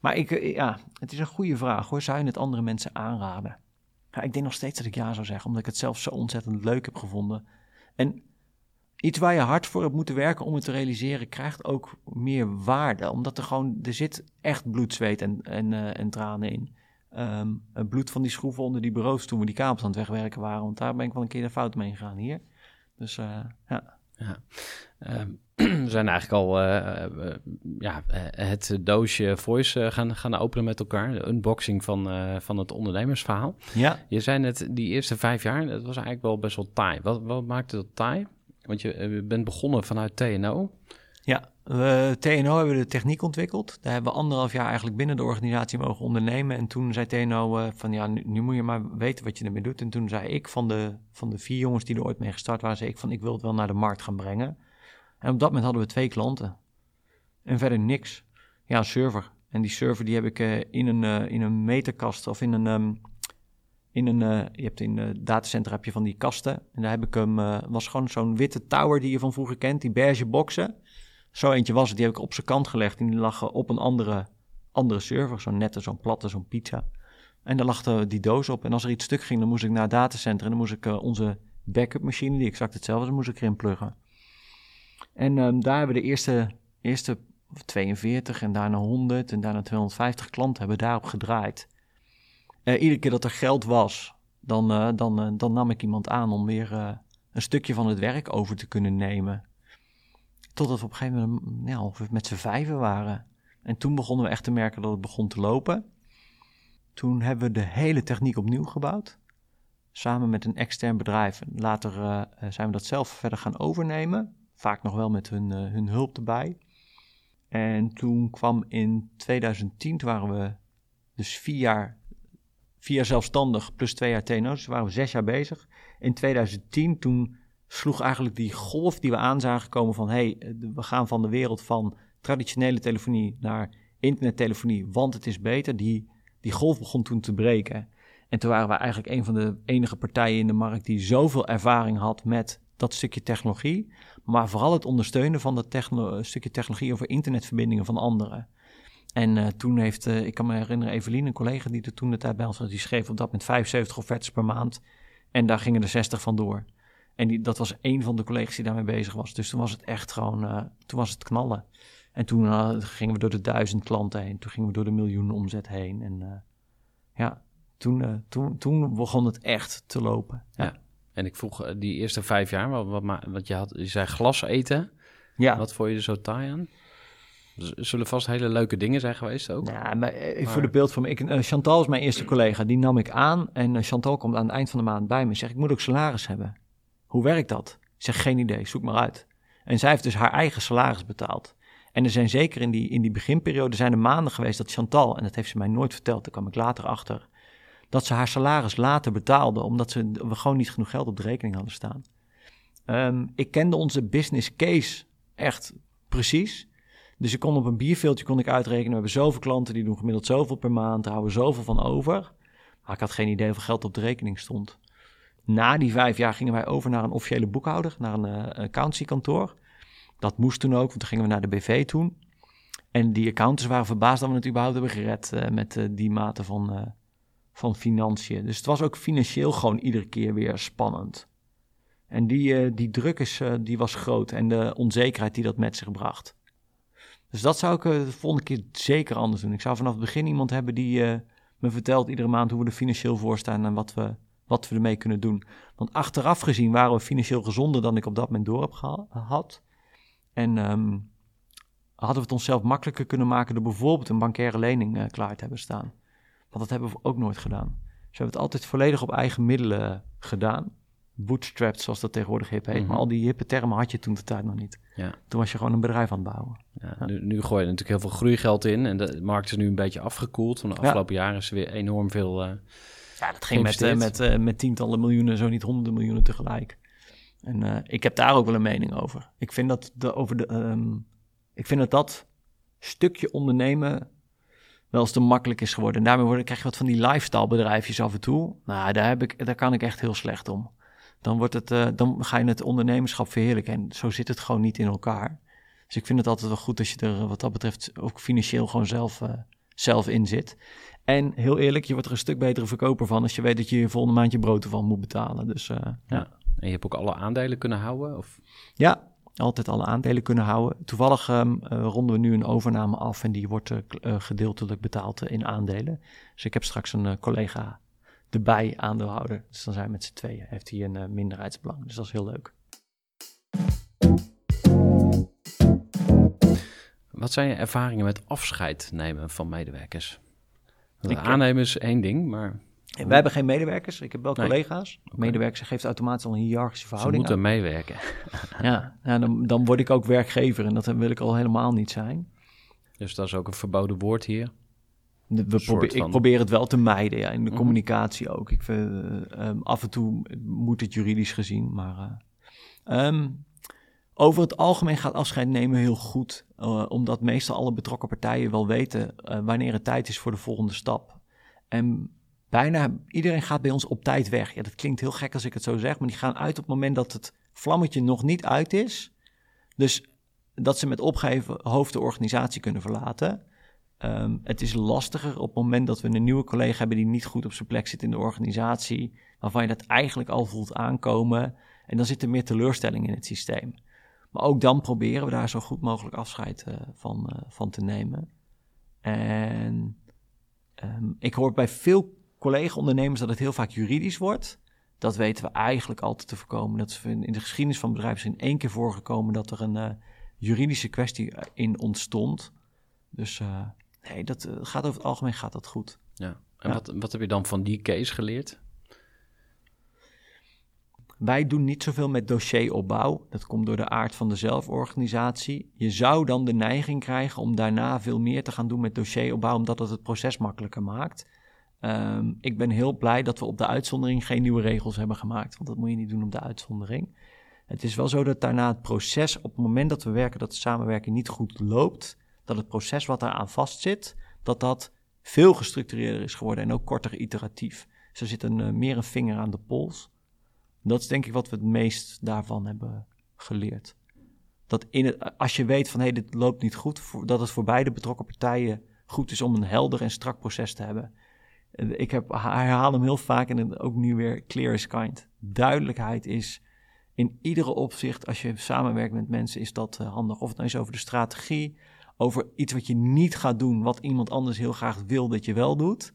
Maar ik, eh, ja, het is een goede vraag hoor. Zou je het andere mensen aanraden? Ja, ik denk nog steeds dat ik ja zou zeggen, omdat ik het zelf zo ontzettend leuk heb gevonden. En iets waar je hard voor hebt moeten werken om het te realiseren, krijgt ook meer waarde. Omdat er gewoon, er zit echt bloed, zweet en, en, uh, en tranen in. Um, bloed van die schroeven onder die bureaus toen we die kabels aan het wegwerken waren. Want daar ben ik wel een keer de fout mee gegaan hier. Dus uh, ja. Ja. Um, we zijn eigenlijk al uh, uh, ja, het doosje voice gaan, gaan openen met elkaar. De unboxing van, van het ondernemersverhaal. Ja. Je zei net, die eerste vijf jaar, dat was eigenlijk wel best wel taai. Wat, wat maakte dat taai? Want je bent begonnen vanuit TNO. Ja, we, TNO hebben de techniek ontwikkeld. Daar hebben we anderhalf jaar eigenlijk binnen de organisatie mogen ondernemen. En toen zei TNO uh, van ja, nu, moet je maar weten wat je ermee doet. En toen zei ik van de, van de vier jongens die er ooit mee gestart waren, zei ik van ik wil het wel naar de markt gaan brengen. En op dat moment hadden we twee klanten. En verder niks. Ja, een server. En die server die heb ik uh, in, een, uh, in een meterkast of in een, um, In een, eh, je hebt in het datacenter heb je van die kasten. En daar heb ik hem, eh, was gewoon zo'n witte tower die je van vroeger kent, die beige boxen. Zo eentje was het, die heb ik op zijn kant gelegd. En die lag op een andere, andere server, zo'n nette, zo'n platte, zo'n pizza. En daar lag die doos op. En als er iets stuk ging, dan moest ik naar het datacenter. En dan moest ik eh, onze backup machine, die exact hetzelfde is, moest ik erin pluggen. En ehm, daar hebben de eerste, eerste 42 en daarna 100 en daarna 250 klanten hebben daarop gedraaid. Eh, iedere keer dat er geld was, dan, eh, dan, dan nam ik iemand aan om weer een stukje van het werk over te kunnen nemen. Totdat we op een gegeven moment mm, ongeveer met z'n vijven waren. En toen begonnen we echt te merken dat het begon te lopen. Toen hebben we de hele techniek opnieuw gebouwd. Samen met een extern bedrijf. Later eh, eh, zijn we dat zelf verder gaan overnemen. Vaak nog wel met hun, eh, hun hulp erbij. En toen kwam in 2010, toen waren we dus vier jaar, vier jaar zelfstandig plus twee jaar TNO. Dus waren we zes jaar bezig. In 2010, toen sloeg eigenlijk die golf die we aan zagen komen van... hey, we gaan van de wereld van traditionele telefonie naar internettelefonie, want het is beter. Die, die golf begon toen te breken. En toen waren we eigenlijk een van de enige partijen in de markt die zoveel ervaring had met dat stukje technologie. Maar vooral het ondersteunen van dat stukje technologie over internetverbindingen van anderen. En eh, toen heeft, eh, ik kan me herinneren, Evelien, een collega die er toen de tijd bij ons was, die schreef op dat met 75 offertes per maand. En daar gingen er 60 van door. En die, dat was één van de collega's die daarmee bezig was. Dus toen was het echt gewoon, eh, toen was het knallen. En toen eh, gingen we door de duizend klanten heen. Toen gingen we door de miljoenen omzet heen. En eh, ja, toen, toen, toen begon het echt te lopen. Ja, Ja. En ik vroeg die eerste vijf jaar, wat, wat, wat je had, je zei glas eten. ja. Wat vond je er zo taai aan? Z- Zullen vast hele leuke dingen zijn geweest ook. Ja, maar eh, Maar- voor de beeld van me. Ik, eh, Chantal is mijn eerste collega. Die nam ik aan. En Chantal komt aan het eind van de maand bij me. en Zegt, ik moet ook salaris hebben. Hoe werkt dat? Ik zeg, geen idee. Zoek maar uit. En zij heeft dus haar eigen salaris betaald. En er zijn zeker in die, in die beginperiode zijn er maanden geweest dat Chantal, en dat heeft ze mij nooit verteld, daar kwam ik later achter, dat ze haar salaris later betaalde, omdat ze, we gewoon niet genoeg geld op de rekening hadden staan. Ehm, ik kende onze business case echt precies. Dus ik kon op een bierveeltje kon ik uitrekenen. We hebben zoveel klanten, die doen gemiddeld zoveel per maand. Daar houden we zoveel van over. Maar ik had geen idee hoeveel geld op de rekening stond. Na die vijf jaar gingen wij over naar een officiële boekhouder, naar een eh accountancykantoor. Dat moest toen ook, want toen gingen we naar de BV toen. En die accountants waren verbaasd dat we het überhaupt hebben gered eh, met eh, die mate van, van financiën. Dus het was ook financieel gewoon iedere keer weer spannend. En die, die druk is, die was groot en de onzekerheid die dat met zich bracht. Dus dat zou ik de volgende keer zeker anders doen. Ik zou vanaf het begin iemand hebben die me vertelt iedere maand hoe we er financieel voor staan en wat we, wat we ermee kunnen doen. Want achteraf gezien waren we financieel gezonder dan ik op dat moment door heb geha- gehad. En ehm, hadden we het onszelf makkelijker kunnen maken door bijvoorbeeld een bankaire lening eh, klaar te hebben staan. Want dat hebben we ook nooit gedaan. Dus we hebben het altijd volledig op eigen middelen eh, gedaan. Bootstrapped, zoals dat tegenwoordig hip heet. Mhm. Maar al die hippe termen had je toen de tijd nog niet. Ja. Toen was je gewoon een bedrijf aan het bouwen. Ja, nu, nu gooi je natuurlijk heel veel groeigeld in. En de markt is nu een beetje afgekoeld. Van de afgelopen jaren is er weer enorm veel... eh, Ja, dat ging met, eh, met, eh, met tientallen miljoenen, zo niet honderden miljoenen tegelijk. En eh, ik heb daar ook wel een mening over. Ik vind dat, de, over de, ehm, ik vind dat dat stukje ondernemen wel eens te makkelijk is geworden. En daarmee worden, krijg je wat van die lifestyle bedrijfjes af en toe. Nou, daar, heb ik, daar kan ik echt heel slecht om. Dan, wordt het, dan ga je het ondernemerschap verheerlijken. En zo zit het gewoon niet in elkaar. Dus ik vind het altijd wel goed als je er wat dat betreft ook financieel gewoon zelf, zelf in zit. En heel eerlijk, je wordt er een stuk betere verkoper van als je weet dat je je volgende maand je brood ervan moet betalen. Dus eh, ja. ja. En je hebt ook alle aandelen kunnen houden? Of... ja, altijd alle aandelen kunnen houden. Toevallig ehm, eh, ronden we nu een overname af en die wordt eh, gedeeltelijk betaald in aandelen. Dus ik heb straks een collega erbij, aandeelhouder. Dus dan zijn we met z'n tweeën. Heeft hij een minderheidsbelang. Dus dat is heel leuk. Wat zijn je ervaringen met afscheid nemen van medewerkers? Ik, eh, Aannemen is één ding, maar En wij hebben geen medewerkers. Ik heb wel Nee. collega's. Medewerkers geeft automatisch al een hiërarchische ze verhouding moeten aan. meewerken. Ja, dan, dan word ik ook werkgever en dat wil ik al helemaal niet zijn. Dus dat is ook een verboden woord hier. We probeer, Ik probeer het wel te mijden, ja, in de Mhm. communicatie ook. Ik vind, eh, ehm, af en toe moet het juridisch gezien, maar... eh, ehm, over het algemeen gaat afscheid nemen heel goed, eh, omdat meestal alle betrokken partijen wel weten eh, wanneer het tijd is voor de volgende stap. En bijna iedereen gaat bij ons op tijd weg. Ja, dat klinkt heel gek als ik het zo zeg, maar die gaan uit op het moment dat het vlammetje nog niet uit is. Dus dat ze met opgeven hoofd de organisatie kunnen verlaten. Ehm, het is lastiger op het moment dat we een nieuwe collega hebben die niet goed op zijn plek zit in de organisatie, waarvan je dat eigenlijk al voelt aankomen. En dan zit er meer teleurstelling in het systeem. Maar ook dan proberen we daar zo goed mogelijk afscheid uh, van, uh, van te nemen. En um, ik hoor bij veel collega-ondernemers dat het heel vaak juridisch wordt. Dat weten we eigenlijk altijd te voorkomen. Dat is in de geschiedenis van bedrijven in één keer voorgekomen dat er een uh, juridische kwestie in ontstond. Dus nee, dat gaat over het algemeen gaat dat goed. Ja. En ja. Wat, wat heb je dan van die case geleerd? Wij doen niet zoveel met dossieropbouw. Dat komt door de aard van de zelforganisatie. Je zou dan de neiging krijgen om daarna veel meer te gaan doen met dossieropbouw, omdat het het proces makkelijker maakt. Um, ik ben heel blij dat we op de uitzondering geen nieuwe regels hebben gemaakt, want dat moet je niet doen op de uitzondering. Het is wel zo dat daarna het proces, op het moment dat we werken dat de samenwerking niet goed loopt, dat het proces wat eraan vastzit, dat dat veel gestructureerder is geworden en ook korter iteratief. Dus er zit een, uh, meer een vinger aan de pols. Dat is denk ik wat we het meest daarvan hebben geleerd. Dat in het, als je weet van hé, hey, dit loopt niet goed, dat het voor beide betrokken partijen goed is om een helder en strak proces te hebben. Ik heb, herhaal hem heel vaak en ook nu weer clear is kind. Duidelijkheid is in iedere opzicht, als je samenwerkt met mensen, is dat uh, handig. Of het nou is over de strategie, over iets wat je niet gaat doen, wat iemand anders heel graag wil dat je wel doet.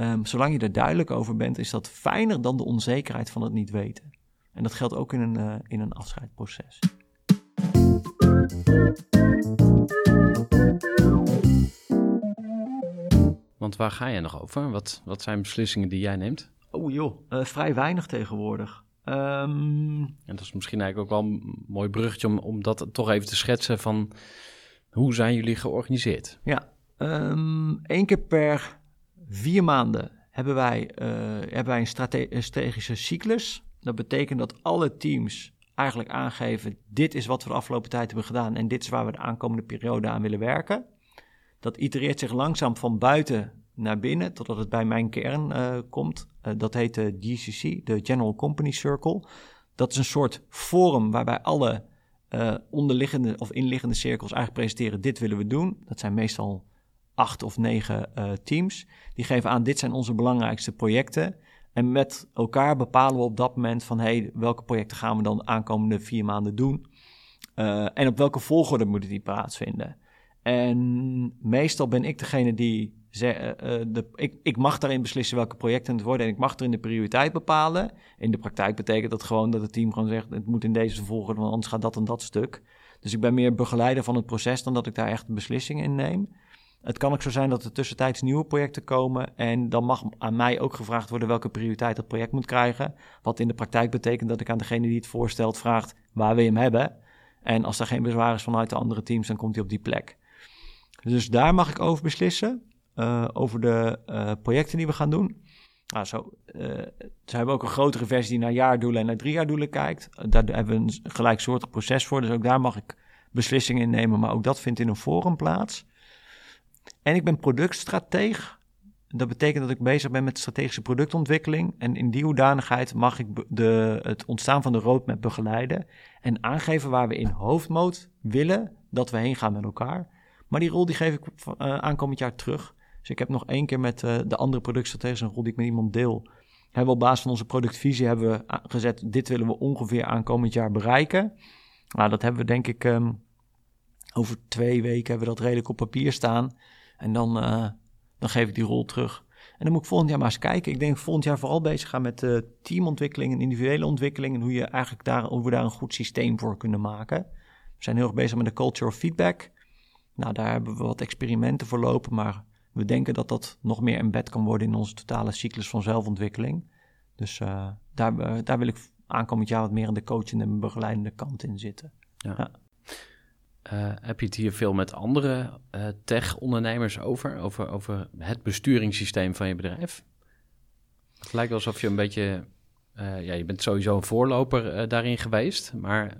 Um, zolang je er duidelijk over bent, is dat fijner dan de onzekerheid van het niet weten. En dat geldt ook in een, uh, in een afscheidproces. Want waar ga je nog over? Wat, wat zijn beslissingen die jij neemt? Oh joh, uh, vrij weinig tegenwoordig. Um... En dat is misschien eigenlijk ook wel een mooi bruggetje om, om dat toch even te schetsen van hoe zijn jullie georganiseerd? Ja, um, één keer per vier maanden hebben wij, uh, hebben wij een, strate een strategische cyclus. Dat betekent dat alle teams eigenlijk aangeven: dit is wat we de afgelopen tijd hebben gedaan en dit is waar we de aankomende periode aan willen werken. Dat itereert zich langzaam van buiten naar binnen totdat het bij mijn kern uh, komt. Uh, dat heet de GCC, de General Company Circle. Dat is een soort forum waarbij alle onderliggende of inliggende cirkels eigenlijk presenteren: dit willen we doen. Dat zijn meestal acht of negen uh, teams. Die geven aan, dit zijn onze belangrijkste projecten. En met elkaar bepalen we op dat moment van, hey, welke projecten gaan we dan de aankomende vier maanden doen? Uh, en op welke volgorde moeten die plaatsvinden? En meestal ben ik degene die ze, uh, de, ik, ik mag daarin beslissen welke projecten het worden en ik mag erin de prioriteit bepalen. In de praktijk betekent dat gewoon dat het team gewoon zegt, het moet in deze volgorde, want anders gaat dat en dat stuk. Dus ik ben meer begeleider van het proces dan dat ik daar echt een beslissing in neem. Het kan ook zo zijn dat er tussentijds nieuwe projecten komen. En dan mag aan mij ook gevraagd worden welke prioriteit dat project moet krijgen. Wat in de praktijk betekent dat ik aan degene die het voorstelt vraagt waar wil je hem hebben. En als er geen bezwaar is vanuit de andere teams, dan komt hij op die plek. Dus daar mag ik over beslissen. Uh, over de uh, projecten die we gaan doen. Nou, zo, uh, ze hebben ook een grotere versie die naar jaardoelen en naar driejaardoelen kijkt. daar hebben we een gelijksoortig proces voor. Dus ook daar mag ik beslissingen in nemen. Maar ook dat vindt in een forum plaats. En ik ben productstrateeg. Dat betekent dat ik bezig ben met strategische productontwikkeling. En in die hoedanigheid mag ik de, het ontstaan van de roadmap begeleiden. En aangeven waar we in hoofdmoot willen dat we heen gaan met elkaar. Maar die rol die geef ik uh, aankomend jaar terug. Dus ik heb nog één keer met uh, de andere productstrategen een rol die ik met iemand deel. Hebben op basis van onze productvisie hebben gezet, dit willen we ongeveer aankomend jaar bereiken. Nou, dat hebben we denk ik um, over twee weken hebben we dat redelijk op papier staan. En dan, uh, dan geef ik die rol terug. En dan moet ik volgend jaar maar eens kijken. Ik denk volgend jaar vooral bezig gaan met uh, teamontwikkeling en individuele ontwikkeling. En hoe, je eigenlijk daar, hoe we daar een goed systeem voor kunnen maken. We zijn heel erg bezig met de culture of feedback. Nou, daar hebben we wat experimenten voor lopen. Maar we denken dat dat nog meer embed kan worden in onze totale cyclus van zelfontwikkeling. Dus uh, daar, daar wil ik aankomend jaar wat meer aan de coachende en begeleidende kant in zitten. Ja. ja. Uh, heb je het hier veel met andere uh, tech-ondernemers over, over? Over het besturingssysteem van je bedrijf? Het lijkt alsof je een beetje... Uh, ja, je bent sowieso een voorloper daarin geweest, maar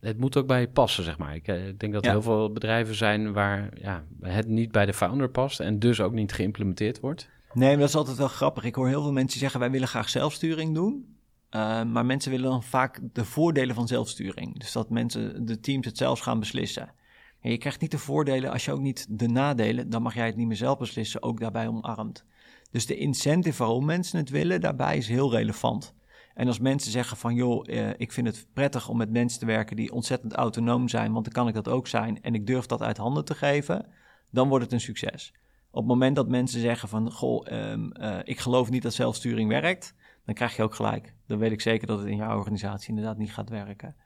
het moet ook bij je passen, zeg maar. Ik, ik denk dat er heel veel bedrijven zijn waar ja, het niet bij de founder past en dus ook niet geïmplementeerd wordt. Nee, maar dat is altijd wel grappig. Ik hoor heel veel mensen zeggen, wij willen graag zelfsturing doen. Uh, maar mensen willen dan vaak de voordelen van zelfsturing. Dus dat mensen, de teams het zelfs gaan beslissen. En je krijgt niet de voordelen als je ook niet de nadelen, dan mag jij het niet meer zelf beslissen, ook daarbij omarmt. Dus de incentive waarom mensen het willen, daarbij is heel relevant. En als mensen zeggen van joh, eh, ik vind het prettig om met mensen te werken die ontzettend autonoom zijn, want dan kan ik dat ook zijn en ik durf dat uit handen te geven, dan wordt het een succes. Op het moment dat mensen zeggen van goh, um, uh, ik geloof niet dat zelfsturing werkt, dan krijg je ook gelijk. Dan weet ik zeker dat het in jouw organisatie inderdaad niet gaat werken.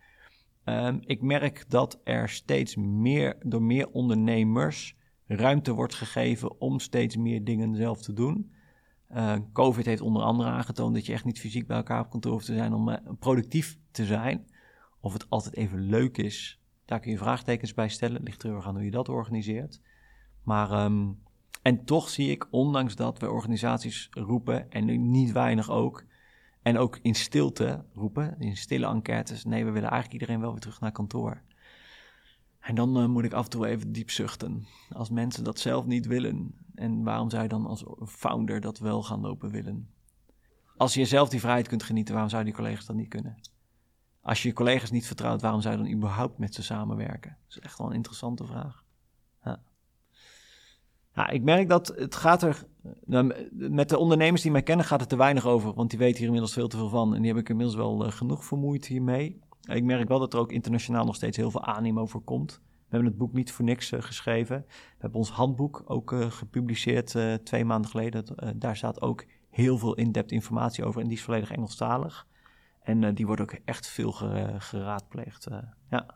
Um, ik merk dat er steeds meer door meer ondernemers ruimte wordt gegeven om steeds meer dingen zelf te doen. Uh, Covid heeft onder andere aangetoond dat je echt niet fysiek bij elkaar op kantoor hoeft te zijn om uh, productief te zijn. Of het altijd even leuk is, daar kun je vraagtekens bij stellen. Ligt er aan hoe je dat organiseert. Maar, um, en toch zie ik, ondanks dat we organisaties roepen, en nu niet weinig ook, en ook in stilte roepen, in stille enquêtes, nee, we willen eigenlijk iedereen wel weer terug naar kantoor. En dan uh, moet ik af en toe even diep zuchten. Als mensen dat zelf niet willen. En waarom zou je dan als founder dat wel gaan lopen willen? Als je zelf die vrijheid kunt genieten, waarom zou die collega's dat niet kunnen? Als je je collega's niet vertrouwt, waarom zou je dan überhaupt met ze samenwerken? Dat is echt wel een interessante vraag. Ja. Ik merk dat het gaat er. Nou, met de ondernemers die mij kennen gaat het te weinig over, want die weten hier inmiddels veel te veel van. En die heb ik inmiddels wel uh, genoeg vermoeid hiermee. Ik merk wel dat er ook internationaal nog steeds heel veel animo voor komt. We hebben het boek niet voor niks uh, geschreven. We hebben ons handboek ook uh, gepubliceerd twee maanden geleden. daar staat ook heel veel in-depth informatie over en die is volledig Engelstalig. En die wordt ook echt veel geraadpleegd. ja.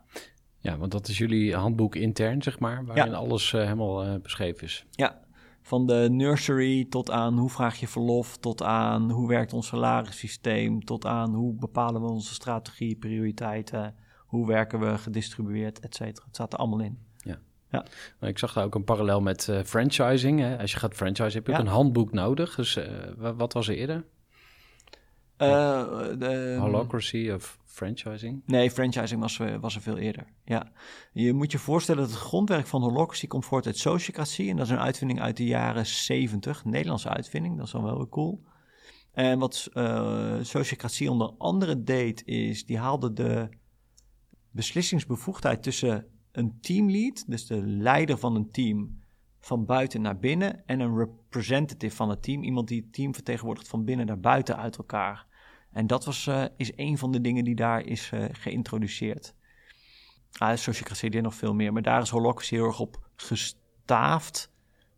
Ja, want dat is jullie handboek intern, zeg maar, waarin ja. alles helemaal beschreven is. Ja, van de nursery tot aan hoe vraag je verlof, tot aan hoe werkt ons salarissysteem, tot aan hoe bepalen we onze strategie, prioriteiten, hoe werken we gedistribueerd, et cetera. Het staat er allemaal in. Ja. ja. Ik zag daar ook een parallel met uh, franchising. Hè? Als je gaat franchise heb je ja. ook een handboek nodig. Dus wat was er eerder? Uh, de, Holocracy of franchising? Nee, franchising was, was er veel eerder. Ja. Je moet je voorstellen dat het grondwerk van Holocracy komt voort uit sociocratie. En dat is een uitvinding uit de jaren 70. Een Nederlandse uitvinding, dat is dan wel weer cool. En wat uh, sociocratie onder andere deed, is die haalde de beslissingsbevoegdheid tussen een teamlead, dus de leider van een team, van buiten naar binnen, en een representative van het team, iemand die het team vertegenwoordigt van binnen naar buiten uit elkaar. En dat was, uh, is een van de dingen die daar is uh, geïntroduceerd. Ah, sociocratie nog veel meer, maar daar is Holocracy heel erg op gestaafd.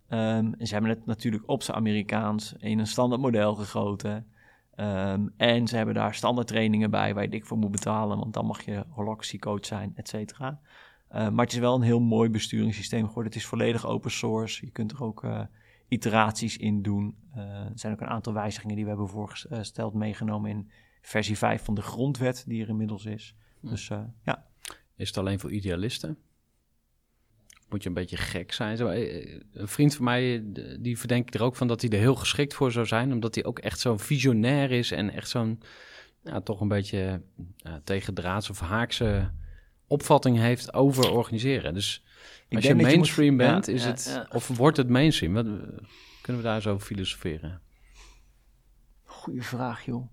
Um, en ze hebben het natuurlijk op zijn Amerikaans in een standaard model gegoten. Um, en ze hebben daar standaard trainingen bij waar je dik voor moet betalen, want dan mag je Holocracy coach zijn, et cetera. Uh, maar het is wel een heel mooi besturingssysteem geworden. Het is volledig open source. Je kunt er ook uh, iteraties in doen. Uh, er zijn ook een aantal wijzigingen die we hebben voorgesteld meegenomen in versie 5 van de grondwet, die er inmiddels is. Hm. Dus ja. Is het alleen voor idealisten? Moet je een beetje gek zijn? Zo, een vriend van mij, die verdenk ik er ook van dat hij er heel geschikt voor zou zijn. Omdat hij ook echt zo'n visionair is en echt zo'n, ja, toch een beetje ja, tegendraads of haakse opvatting heeft over organiseren. Dus als je mainstream je moet, bent, ja, is ja, het, ja. of wordt het mainstream? Wat, kunnen we daar zo over filosoferen? Goeie vraag, joh.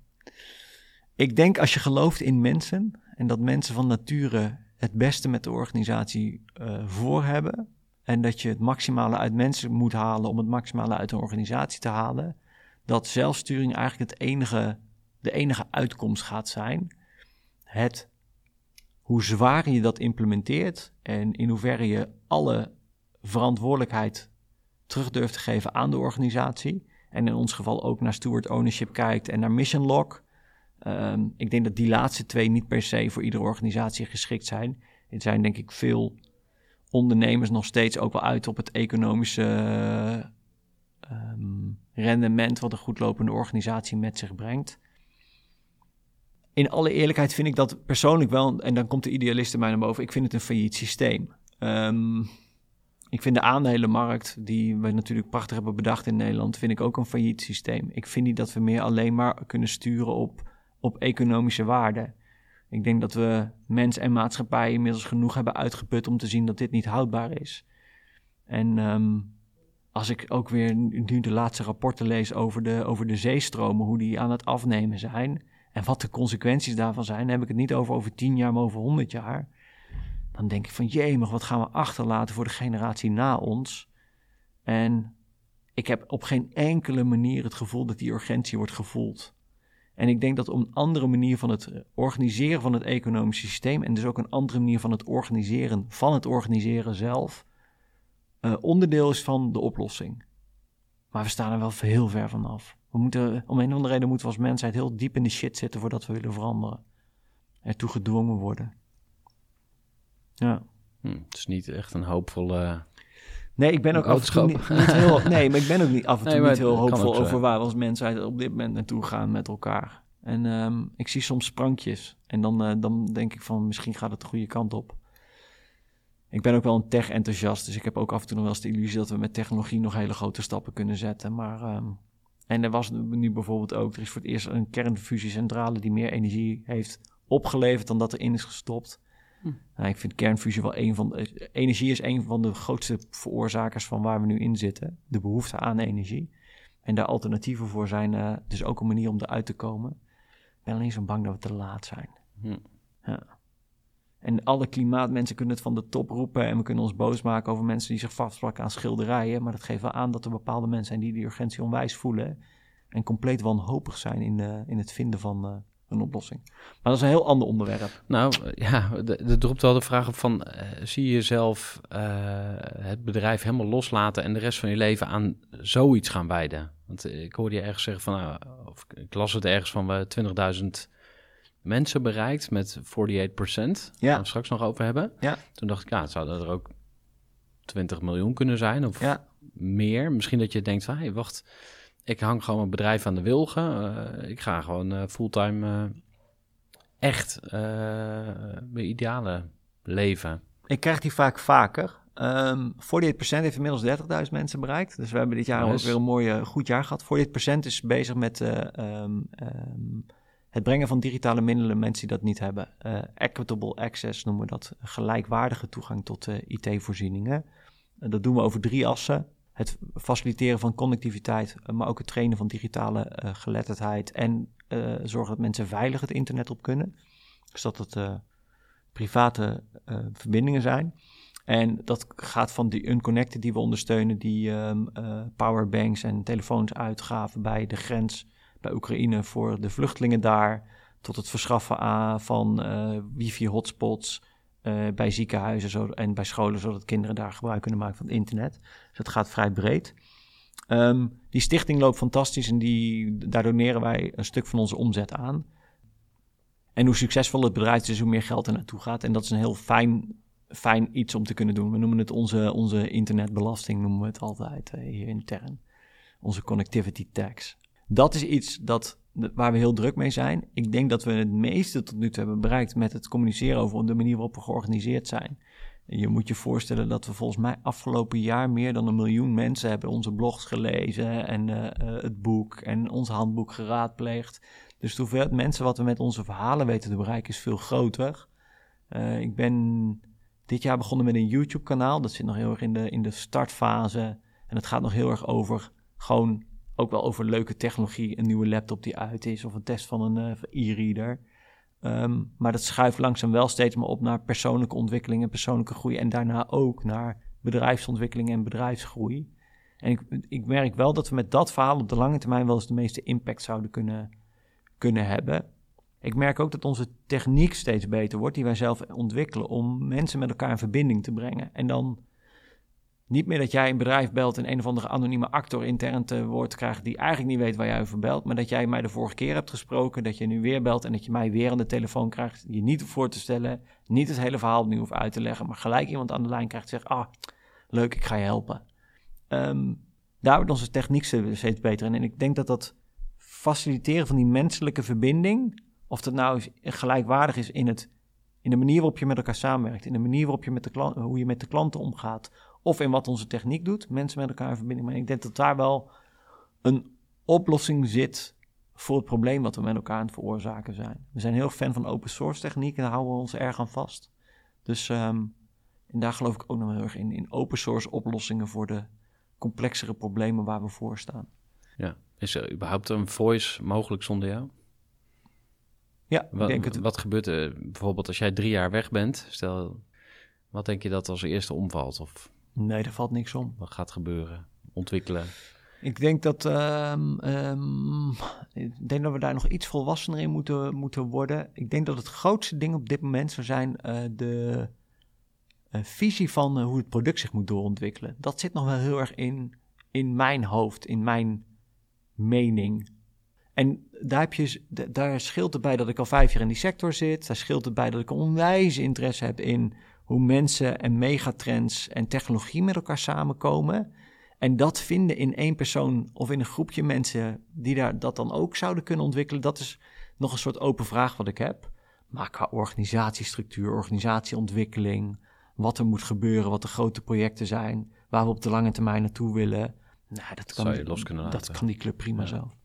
Ik denk als je gelooft in mensen en dat mensen van nature het beste met de organisatie uh, voor hebben en dat je het maximale uit mensen moet halen om het maximale uit een organisatie te halen, dat zelfsturing eigenlijk het enige, de enige uitkomst gaat zijn. Het hoe zwaar je dat implementeert en in hoeverre je alle verantwoordelijkheid terug durft te geven aan de organisatie. En in ons geval ook naar steward ownership kijkt en naar mission log. Um, ik denk dat die laatste twee niet per se voor iedere organisatie geschikt zijn. Het zijn denk ik veel ondernemers nog steeds ook wel uit op het economische um, rendement wat een goed lopende organisatie met zich brengt in alle eerlijkheid vind ik dat persoonlijk wel, en dan komt de idealist in mij naar boven, ik vind het een failliet systeem. Um, ik vind de aandelenmarkt, die we natuurlijk prachtig hebben bedacht in Nederland, vind ik ook een failliet systeem. Ik vind niet dat we meer alleen maar kunnen sturen op, op economische waarde. Ik denk dat we mens en maatschappij inmiddels genoeg hebben uitgeput om te zien dat dit niet houdbaar is. En um, als ik ook weer nu de laatste rapporten lees over de, over de zeestromen, hoe die aan het afnemen zijn en wat de consequenties daarvan zijn, heb ik het niet over over tien jaar, maar over honderd jaar. Dan denk ik van, jemig, wat gaan we achterlaten voor de generatie na ons? En ik heb op geen enkele manier het gevoel dat die urgentie wordt gevoeld. En ik denk dat op een andere manier van het organiseren van het economische systeem en dus ook een andere manier van het organiseren van het organiseren zelf uh, onderdeel is van de oplossing. Maar we staan er wel heel ver vanaf. We moeten, om een of andere reden moeten we als mensheid heel diep in de shit zitten voordat we willen veranderen. Ertoe gedwongen worden. Ja. Hm, het is niet echt een hoopvolle. Nee, ik ben ook af en toe niet, niet, heel. Nee, maar ik ben ook niet af en toe niet heel hoopvol over waar we als mensheid op dit moment naartoe gaan met elkaar. En um, ik zie soms sprankjes. En dan, uh, dan denk ik van misschien gaat het de goede kant op. Ik ben ook wel een tech-enthousiast, dus ik heb ook af en toe nog wel eens de illusie dat we met technologie nog hele grote stappen kunnen zetten. Maar, um, en er was nu bijvoorbeeld ook, er is voor het eerst een kernfusiecentrale die meer energie heeft opgeleverd dan dat erin is gestopt. Hm. Nou, ik vind kernfusie wel een van de. Energie is een van de grootste veroorzakers van waar we nu in zitten. De behoefte aan energie. En daar alternatieven voor zijn uh, dus ook een manier om eruit te komen. Ik ben alleen zo bang dat we te laat zijn. Hm. Ja. En alle klimaatmensen kunnen het van de top roepen. En we kunnen ons boos maken over mensen die zich vastplakken aan schilderijen. Maar dat geeft wel aan dat er bepaalde mensen zijn die die urgentie onwijs voelen. En compleet wanhopig zijn in, uh, in het vinden van, uh, een oplossing. Maar dat is een heel ander onderwerp. Nou ja, er dropt wel de vraag op van, uh, zie je jezelf het bedrijf helemaal loslaten en de rest van je leven aan zoiets gaan wijden? Want ik hoorde je ergens zeggen van, uh, of ik las het ergens van we 20.000 mensen bereikt met 48%. Ja. Gaan we straks nog over hebben. Ja. Toen dacht ik, ja, het zou er ook 20 miljoen kunnen zijn of ja. meer. Misschien dat je denkt hé, hey, wacht ik hang gewoon mijn bedrijf aan de wilgen. Uh, ik ga gewoon uh, fulltime uh, echt mijn ideale leven. Ik krijg die vaak vaker. Um, 48% heeft inmiddels 30.000 mensen bereikt. Dus we hebben dit jaar nice. ook weer een mooi goed jaar gehad. 48% is bezig met um, um, het brengen van digitale middelen mensen die dat niet hebben. equitable access noemen we dat. Gelijkwaardige toegang tot IT-voorzieningen. dat doen we over drie assen het faciliteren van connectiviteit, eh, maar ook het trainen van digitale uh, geletterdheid en uh, zorgen dat mensen veilig het internet op kunnen. Dus dat het uh, private verbindingen zijn. En dat gaat van die unconnected die we ondersteunen, die um, powerbanks en telefoons uitgaven bij de grens bij Oekraïne voor de vluchtelingen daar, tot het verschaffen van wifi-hotspots, uh, bij ziekenhuizen zo, en bij scholen, zodat kinderen daar gebruik kunnen maken van het internet. Dus het gaat vrij breed. Um, die stichting loopt fantastisch en die, daar doneren wij een stuk van onze omzet aan. En hoe succesvol het bedrijf is, hoe meer geld er naartoe gaat. En dat is een heel fijn, fijn iets om te kunnen doen. We noemen het onze, onze internetbelasting, noemen we het altijd uh, hier intern. Onze connectivity tax. Dat is iets dat waar we heel druk mee zijn. Ik denk dat we het meeste tot nu toe hebben bereikt met het communiceren over de manier waarop we georganiseerd zijn. Je moet je voorstellen dat we volgens mij afgelopen jaar meer dan een miljoen mensen hebben onze blogs gelezen en uh, het boek en ons handboek geraadpleegd. Dus de hoeveelheid mensen wat we met onze verhalen weten te bereiken is veel groter. Uh, ik ben dit jaar begonnen met een YouTube-kanaal. Dat zit nog heel erg in de, in de startfase. En het gaat nog heel erg over gewoon ook wel over leuke technologie, een nieuwe laptop die uit is of een test van een uh, e-reader. Um, maar dat schuift langzaam wel steeds meer op naar persoonlijke ontwikkeling en persoonlijke groei. En daarna ook naar bedrijfsontwikkeling en bedrijfsgroei. En ik, ik merk wel dat we met dat verhaal op de lange termijn wel eens de meeste impact zouden kunnen, kunnen hebben. Ik merk ook dat onze techniek steeds beter wordt, die wij zelf ontwikkelen, om mensen met elkaar in verbinding te brengen. En dan niet meer dat jij een bedrijf belt en een of andere anonieme actor intern te woord krijgt die eigenlijk niet weet waar jij over belt, maar dat jij mij de vorige keer hebt gesproken, dat je nu weer belt en dat je mij weer aan de telefoon krijgt, je niet voor te stellen, niet het hele verhaal opnieuw hoeft uit te leggen, maar gelijk iemand aan de lijn krijgt en zegt, ah, leuk, ik ga je helpen. Um, daar wordt onze techniek steeds beter in. En ik denk dat dat faciliteren van die menselijke verbinding, of dat nou gelijkwaardig is in, het, in de manier waarop je met elkaar samenwerkt, in de manier waarop je met de klant, hoe je met de klanten omgaat, of in wat onze techniek doet, mensen met elkaar in verbinding. Maar ik denk dat daar wel een oplossing zit voor het probleem wat we met elkaar aan het veroorzaken zijn. We zijn heel fan van open source techniek en daar houden we ons erg aan vast. Dus um, en daar geloof ik ook nog heel erg in, in open source oplossingen voor de complexere problemen waar we voor staan. Ja. Is er überhaupt een voice mogelijk zonder jou? Ja, ik Wat, denk het. wat gebeurt er bijvoorbeeld als jij drie jaar weg bent? Stel, wat denk je dat als eerste omvalt? Of Nee, er valt niks om. wat gaat gebeuren? Ontwikkelen? Ik denk dat, ehm, ehm, ik denk dat we daar nog iets volwassener in moeten, moeten worden. Ik denk dat het grootste ding op dit moment zou zijn eh, de eh, visie van eh, hoe het product zich moet doorontwikkelen. Dat zit nog wel heel erg in, in mijn hoofd, in mijn mening. En daar, heb je, daar scheelt het bij dat ik al vijf jaar in die sector zit. Daar scheelt het bij dat ik een onwijs interesse heb in hoe mensen en megatrends en technologie met elkaar samenkomen. En dat vinden in één persoon of in een groepje mensen die daar dat dan ook zouden kunnen ontwikkelen, dat is nog een soort open vraag wat ik heb. Maar qua organisatiestructuur, organisatieontwikkeling, wat er moet gebeuren, wat de grote projecten zijn, waar we op de lange termijn naartoe willen. Nou, dat kan, dat kan die club prima Ja. zelf.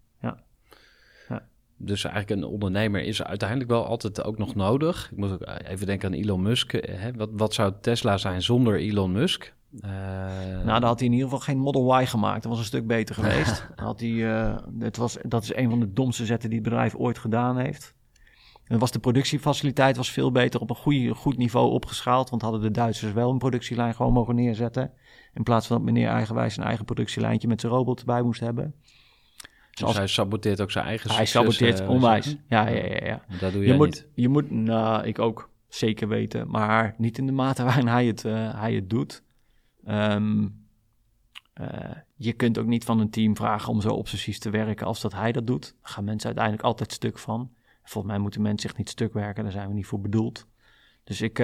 Dus eigenlijk een ondernemer is uiteindelijk wel altijd ook nog nodig. Ik moet ook even denken aan Elon Musk. eh, Hè? Wat, wat zou Tesla zijn zonder Elon Musk? Eh, Nou, dan had hij in ieder geval geen Model Y gemaakt. Dat was een stuk beter geweest. Dan had hij, eh, het was, dat is een van de domste zetten die het bedrijf ooit gedaan heeft. En was de productiefaciliteit was veel beter op een goede, goed niveau opgeschaald. Want hadden de Duitsers wel een productielijn gewoon mogen neerzetten. In plaats van dat meneer eigenwijs een eigen productielijntje met zijn robot erbij moest hebben. Dus als- hij saboteert ook zijn eigen Hij succes, saboteert eh, onwijs. Ja, ja, ja. ja. Dat doe Je moet, niet. je moet, nou, ik ook zeker weten, maar niet in de mate waarin hij het, eh, hij het doet. Ehm, eh, je kunt ook niet van een team vragen om zo obsessief te werken als dat hij dat doet. Daar gaan mensen uiteindelijk altijd stuk van. Volgens mij moeten mensen zich niet stuk werken, daar zijn we niet voor bedoeld. Dus ik,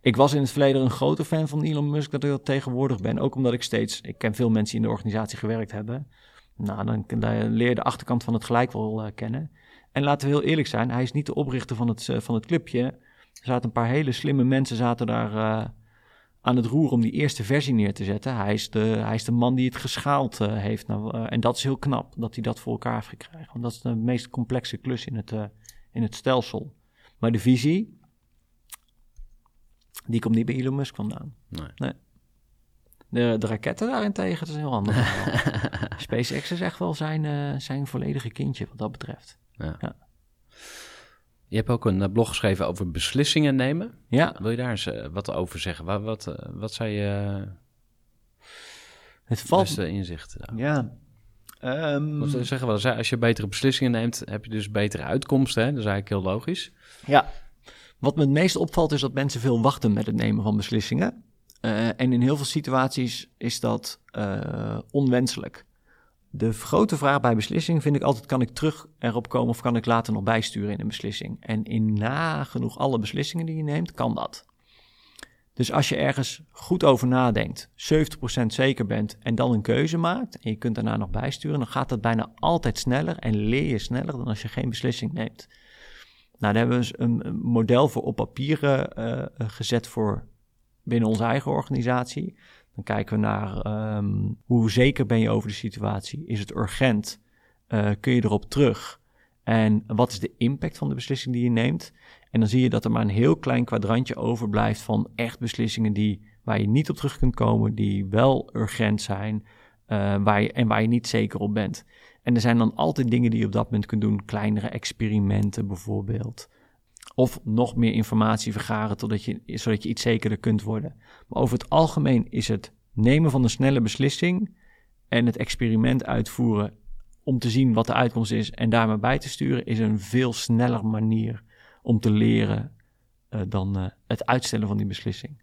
ik was in het verleden een grote fan van Elon Musk, dat ik dat tegenwoordig ben. Ook omdat ik steeds, ik ken veel mensen die in de organisatie gewerkt hebben. Nou, dan, leer je de achterkant van het gelijk wel eh, kennen. En laten we heel eerlijk zijn, hij is niet de oprichter van het, eh, van het clubje. Er zaten een paar hele slimme mensen zaten daar eh, aan het roer om die eerste versie neer te zetten. Hij is de, hij is de man die het geschaald heeft. Nou, en dat is heel knap, dat hij dat voor elkaar heeft gekregen. Want dat is de meest complexe klus in het, in het stelsel. Maar de visie, die komt niet bij Elon Musk vandaan. Nee. De, de raketten daarentegen, dat is een heel ander verhaal. SpaceX is echt wel zijn, eh, zijn volledige kindje wat dat betreft. Je hebt ook een eh, blog geschreven over beslissingen nemen. Ja, Wil je daar eens eh, wat over zeggen? Wat, wat, eh, wat zijn je het valt... beste inzichten? daar? Ja. Ehm, ze zeggen als je betere beslissingen neemt, heb je dus betere uitkomsten. Hè? Dat is eigenlijk heel logisch. Ja. Wat me het meest opvalt is dat mensen veel wachten met het nemen van beslissingen. Eh, en in heel veel situaties is dat eh, onwenselijk. De grote vraag bij beslissingen vind ik altijd: kan ik terug erop komen of kan ik later nog bijsturen in een beslissing? En in nagenoeg alle beslissingen die je neemt, kan dat. Dus als je ergens goed over nadenkt, 70% zeker bent en dan een keuze maakt en je kunt daarna nog bijsturen, dan gaat dat bijna altijd sneller en leer je sneller dan als je geen beslissing neemt. Nou, daar hebben we dus een, model voor op papier eh, gezet voor binnen onze eigen organisatie. Dan kijken we naar ehm, hoe zeker ben je over de situatie. Is het urgent? Eh, kun je erop terug? En wat is de impact van de beslissing die je neemt? En dan zie je dat er maar een heel klein kwadrantje overblijft van echt beslissingen die, waar je niet op terug kunt komen, die wel urgent zijn eh, waar je, en waar je niet zeker op bent. En er zijn dan altijd dingen die je op dat moment kunt doen, kleinere experimenten bijvoorbeeld. Of nog meer informatie vergaren totdat je, zodat je iets zekerder kunt worden. Maar over het algemeen is het nemen van een snelle beslissing en het experiment uitvoeren om te zien wat de uitkomst is en daar maar bij te sturen, is een veel sneller manier om te leren eh, dan eh, het uitstellen van die beslissing.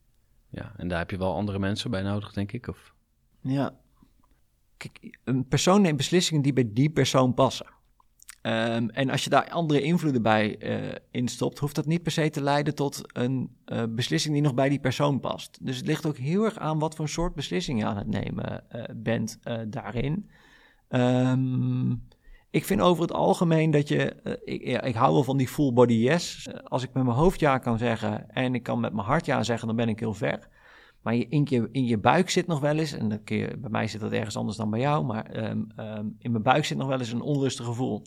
Ja, en daar heb je wel andere mensen bij nodig, denk ik. Of... Ja. Kijk, een persoon neemt beslissingen die bij die persoon passen. Ehm, en als je daar andere invloeden bij eh instopt, hoeft dat niet per se te leiden tot een eh, beslissing die nog bij die persoon past. Dus het ligt ook heel erg aan wat voor soort beslissing je aan het nemen eh, bent daarin. Ehm, ik vind over het algemeen dat je. ik, ik hou wel van die full body yes. Als ik met mijn hoofd ja kan zeggen en ik kan met mijn hart ja zeggen, dan ben ik heel ver. Maar in, je, in je buik zit nog wel eens, en dan kun bij mij zit dat ergens anders dan bij jou, maar ehm, in mijn buik zit nog wel eens een onrustig gevoel.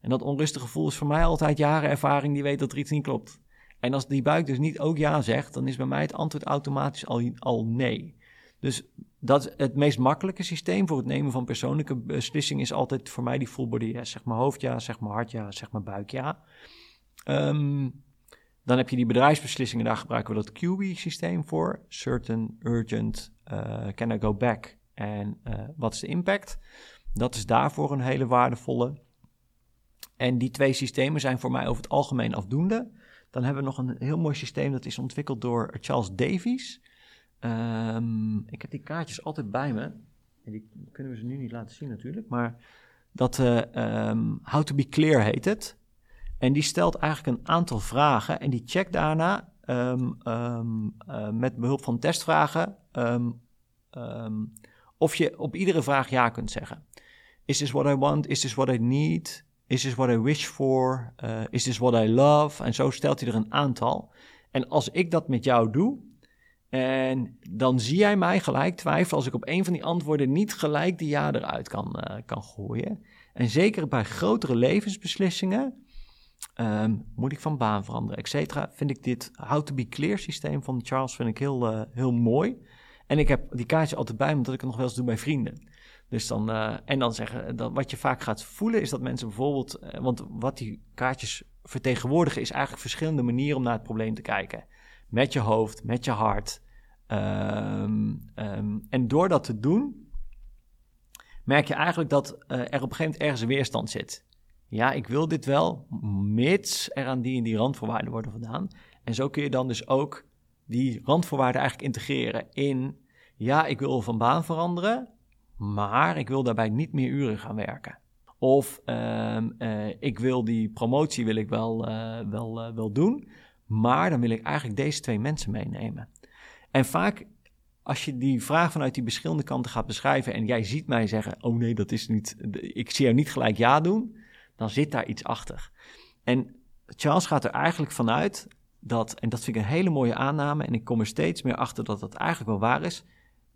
En dat onrustige gevoel is voor mij altijd jaren ervaring die weet dat er iets niet klopt. En als die buik dus niet ook ja zegt, dan is bij mij het antwoord automatisch al, al nee. Dus dat het meest makkelijke systeem voor het nemen van persoonlijke beslissingen is altijd voor mij die full body. Zeg maar hoofd ja, zeg maar hart ja, zeg maar buik ja. Ehm, dan heb je die bedrijfsbeslissingen, daar gebruiken we dat QB-systeem voor. Certain, urgent, uh, can I go back en uh, wat is de impact? Dat is daarvoor een hele waardevolle. En die twee systemen zijn voor mij over het algemeen afdoende. Dan hebben we nog een heel mooi systeem dat is ontwikkeld door Charles Davies. Um, ik heb die kaartjes altijd bij me. En die kunnen we ze nu niet laten zien natuurlijk. Maar dat uh, um, How to be Clear heet het. En die stelt eigenlijk een aantal vragen. En die checkt daarna um, uh, met behulp van testvragen. of je op iedere vraag ja kunt zeggen. Is this what I want? Is this what I need? Is this what I wish for? Uh, is this what I love? En zo stelt hij er een aantal. En als ik dat met jou doe, en dan zie jij mij gelijk twijfelen als ik op een van die antwoorden niet gelijk de ja eruit kan, uh, kan gooien. En zeker bij grotere levensbeslissingen, um, moet ik van baan veranderen, et cetera, vind ik dit How to be Clear systeem van Charles vind ik heel, uh, heel mooi. En ik heb die kaartjes altijd bij me, omdat ik het nog wel eens doe bij vrienden. Dus dan, uh, en dan zeggen, dat wat je vaak gaat voelen is dat mensen bijvoorbeeld, uh, want wat die kaartjes vertegenwoordigen is eigenlijk verschillende manieren om naar het probleem te kijken. Met je hoofd, met je hart. Um, um, en door dat te doen, merk je eigenlijk dat er op een gegeven moment ergens een weerstand zit. Ja, ik wil dit wel, mits er aan die en die randvoorwaarden worden gedaan. En zo kun je dan dus ook die randvoorwaarden eigenlijk integreren in, ja, ik wil van baan veranderen, maar ik wil daarbij niet meer uren gaan werken. Of um, uh, ik wil die promotie wil ik wel, uh, wel, uh, wel doen, maar dan wil ik eigenlijk deze twee mensen meenemen. En vaak als je die vraag vanuit die verschillende kanten gaat beschrijven en jij ziet mij zeggen, oh nee, dat is niet, ik zie jou niet gelijk ja doen, dan zit daar iets achter. En Charles gaat er eigenlijk vanuit dat, en dat vind ik een hele mooie aanname en ik kom er steeds meer achter dat dat eigenlijk wel waar is,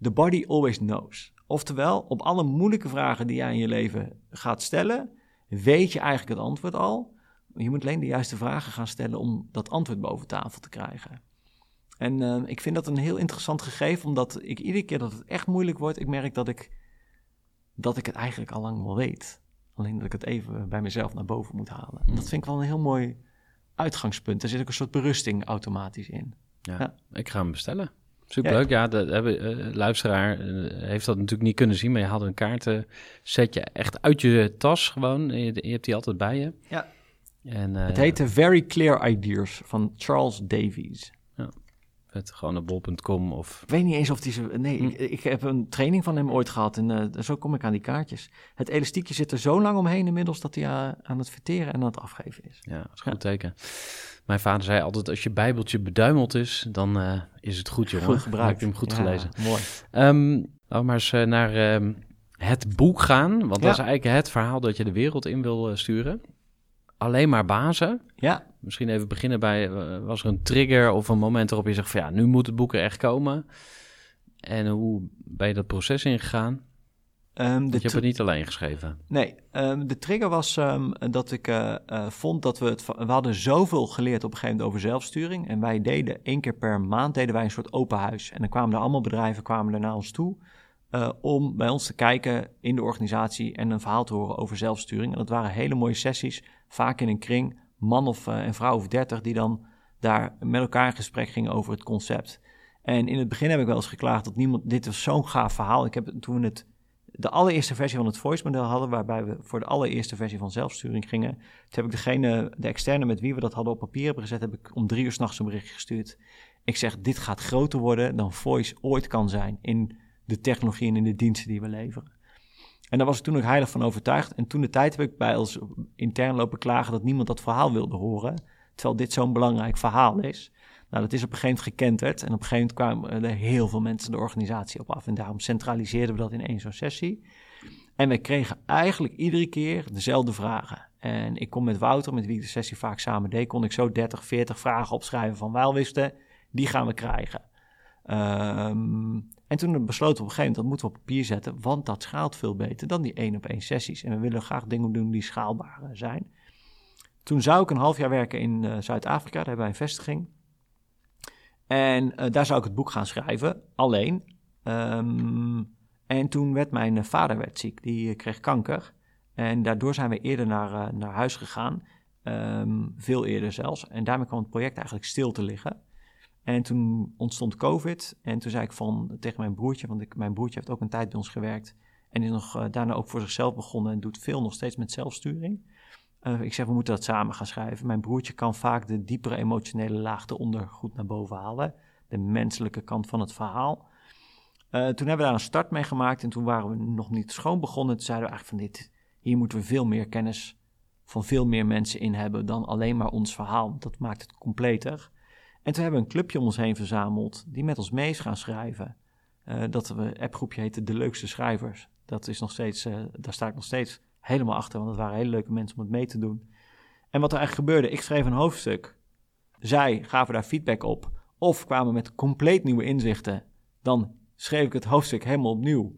the body always knows. Oftewel, op alle moeilijke vragen die jij in je leven gaat stellen, weet je eigenlijk het antwoord al. Je moet alleen de juiste vragen gaan stellen om dat antwoord boven tafel te krijgen. En uh, ik vind dat een heel interessant gegeven, omdat ik iedere keer dat het echt moeilijk wordt, ik merk dat ik, dat ik het eigenlijk al lang wel weet. Alleen dat ik het even bij mezelf naar boven moet halen. En dat vind ik wel een heel mooi uitgangspunt. Er zit ook een soort berusting automatisch in. Ja, ja. ik ga hem bestellen. Superleuk. Ja, de, de, uh, luisteraar uh, heeft dat natuurlijk niet kunnen zien, maar je had een kaartensetje echt uit je tas gewoon. Je, je hebt die altijd bij je. Ja. En, uh, het heette Very Clear Ideas van Charles Davies. Het gewoon op bol.com of... Ik weet niet eens of die ze... Nee, hm. ik, ik, heb een training van hem ooit gehad en zo kom ik aan die kaartjes. Het elastiekje zit er zo lang omheen inmiddels dat hij aan het verteren en aan het afgeven is. Ja, dat is een goed ja. teken. Mijn vader zei altijd, als je bijbeltje beduimeld is, dan uh, is het goed, jongen. Goed gebruikt. Hem goed ja, gelezen. Mooi. Um, laten we maar eens naar um, het boek gaan. Want ja. dat is eigenlijk het verhaal dat je de wereld in wil sturen. Alleen maar bazen. Ja. Misschien even beginnen bij, was er een trigger of een moment waarop je zegt van ja, nu moet het boek er echt komen. En hoe ben je dat proces ingegaan? Um, je hebt het niet alleen geschreven. Nee, um, de trigger was um, dat ik uh, uh, vond dat we het... We hadden zoveel geleerd op een gegeven moment over zelfsturing. En wij deden één keer per maand deden wij een soort open huis. En dan kwamen er allemaal bedrijven kwamen er naar ons toe... Uh, om bij ons te kijken in de organisatie en een verhaal te horen over zelfsturing. En dat waren hele mooie sessies, vaak in een kring, man of een vrouw of dertig... die dan daar met elkaar in gesprek gingen over het concept. En in het begin heb ik wel eens geklaagd dat niemand... Dit was zo'n gaaf verhaal. Ik heb toen we het de allereerste versie van het voice model hadden, waarbij we voor de allereerste versie van zelfsturing gingen. Toen heb ik degene, de externe met wie we dat hadden op papier hebben gezet, heb ik om drie uur s'nachts een berichtje gestuurd. Ik zeg, dit gaat groter worden dan voice ooit kan zijn in de technologie en in de diensten die we leveren. En daar was ik toen ook heilig van overtuigd. En toen de tijd heb ik bij ons intern lopen klagen dat niemand dat verhaal wilde horen. Terwijl dit zo'n belangrijk verhaal is. Nou, dat is op een gegeven moment gekenterd. En op een gegeven moment kwamen er heel veel mensen de organisatie op af. En daarom centraliseerden we dat in één zo'n sessie. En we kregen eigenlijk iedere keer dezelfde vragen. En ik kon met Wouter, met wie ik de sessie vaak samen deed, kon ik zo 30, 40 vragen opschrijven van wisten, die gaan we krijgen. Um, en toen besloten we op een gegeven moment, dat moeten we op papier zetten, want dat schaalt veel beter dan die één op één sessies. En we willen graag dingen doen die schaalbaar zijn. Toen zou ik een half jaar werken in uh, Zuid-Afrika, daar hebben wij een vestiging. En uh, daar zou ik het boek gaan schrijven. Alleen, Ehm, en toen werd mijn eh, vader werd ziek, die eh, kreeg kanker. En daardoor zijn we eerder naar, eh, naar huis gegaan, Ehm, veel eerder zelfs. En daarmee kwam het project eigenlijk stil te liggen. En toen ontstond COVID. En toen zei ik van, tegen mijn broertje, want mijn broertje heeft ook een tijd bij ons gewerkt. En is nog, eh, daarna ook voor zichzelf begonnen en doet veel nog steeds met zelfsturing. Eh, ik zeg, we moeten dat samen gaan schrijven. Mijn broertje kan vaak de diepere emotionele laag eronder goed naar boven halen. De menselijke kant van het verhaal. Eh, toen hebben we daar een start mee gemaakt en toen waren we nog niet schoon begonnen. Toen zeiden we eigenlijk van dit, hier moeten we veel meer kennis van veel meer mensen in hebben dan alleen maar ons verhaal. Dat maakt het completer. En toen hebben we een clubje om ons heen verzameld die met ons mee is gaan schrijven. Uh, dat appgroepje heette De Leukste Schrijvers. Dat is nog steeds, uh, daar sta ik nog steeds helemaal achter, want het waren hele leuke mensen om het mee te doen. En wat er eigenlijk gebeurde, ik schreef een hoofdstuk. Zij gaven daar feedback op. Of kwamen met compleet nieuwe inzichten. Dan schreef ik het hoofdstuk helemaal opnieuw.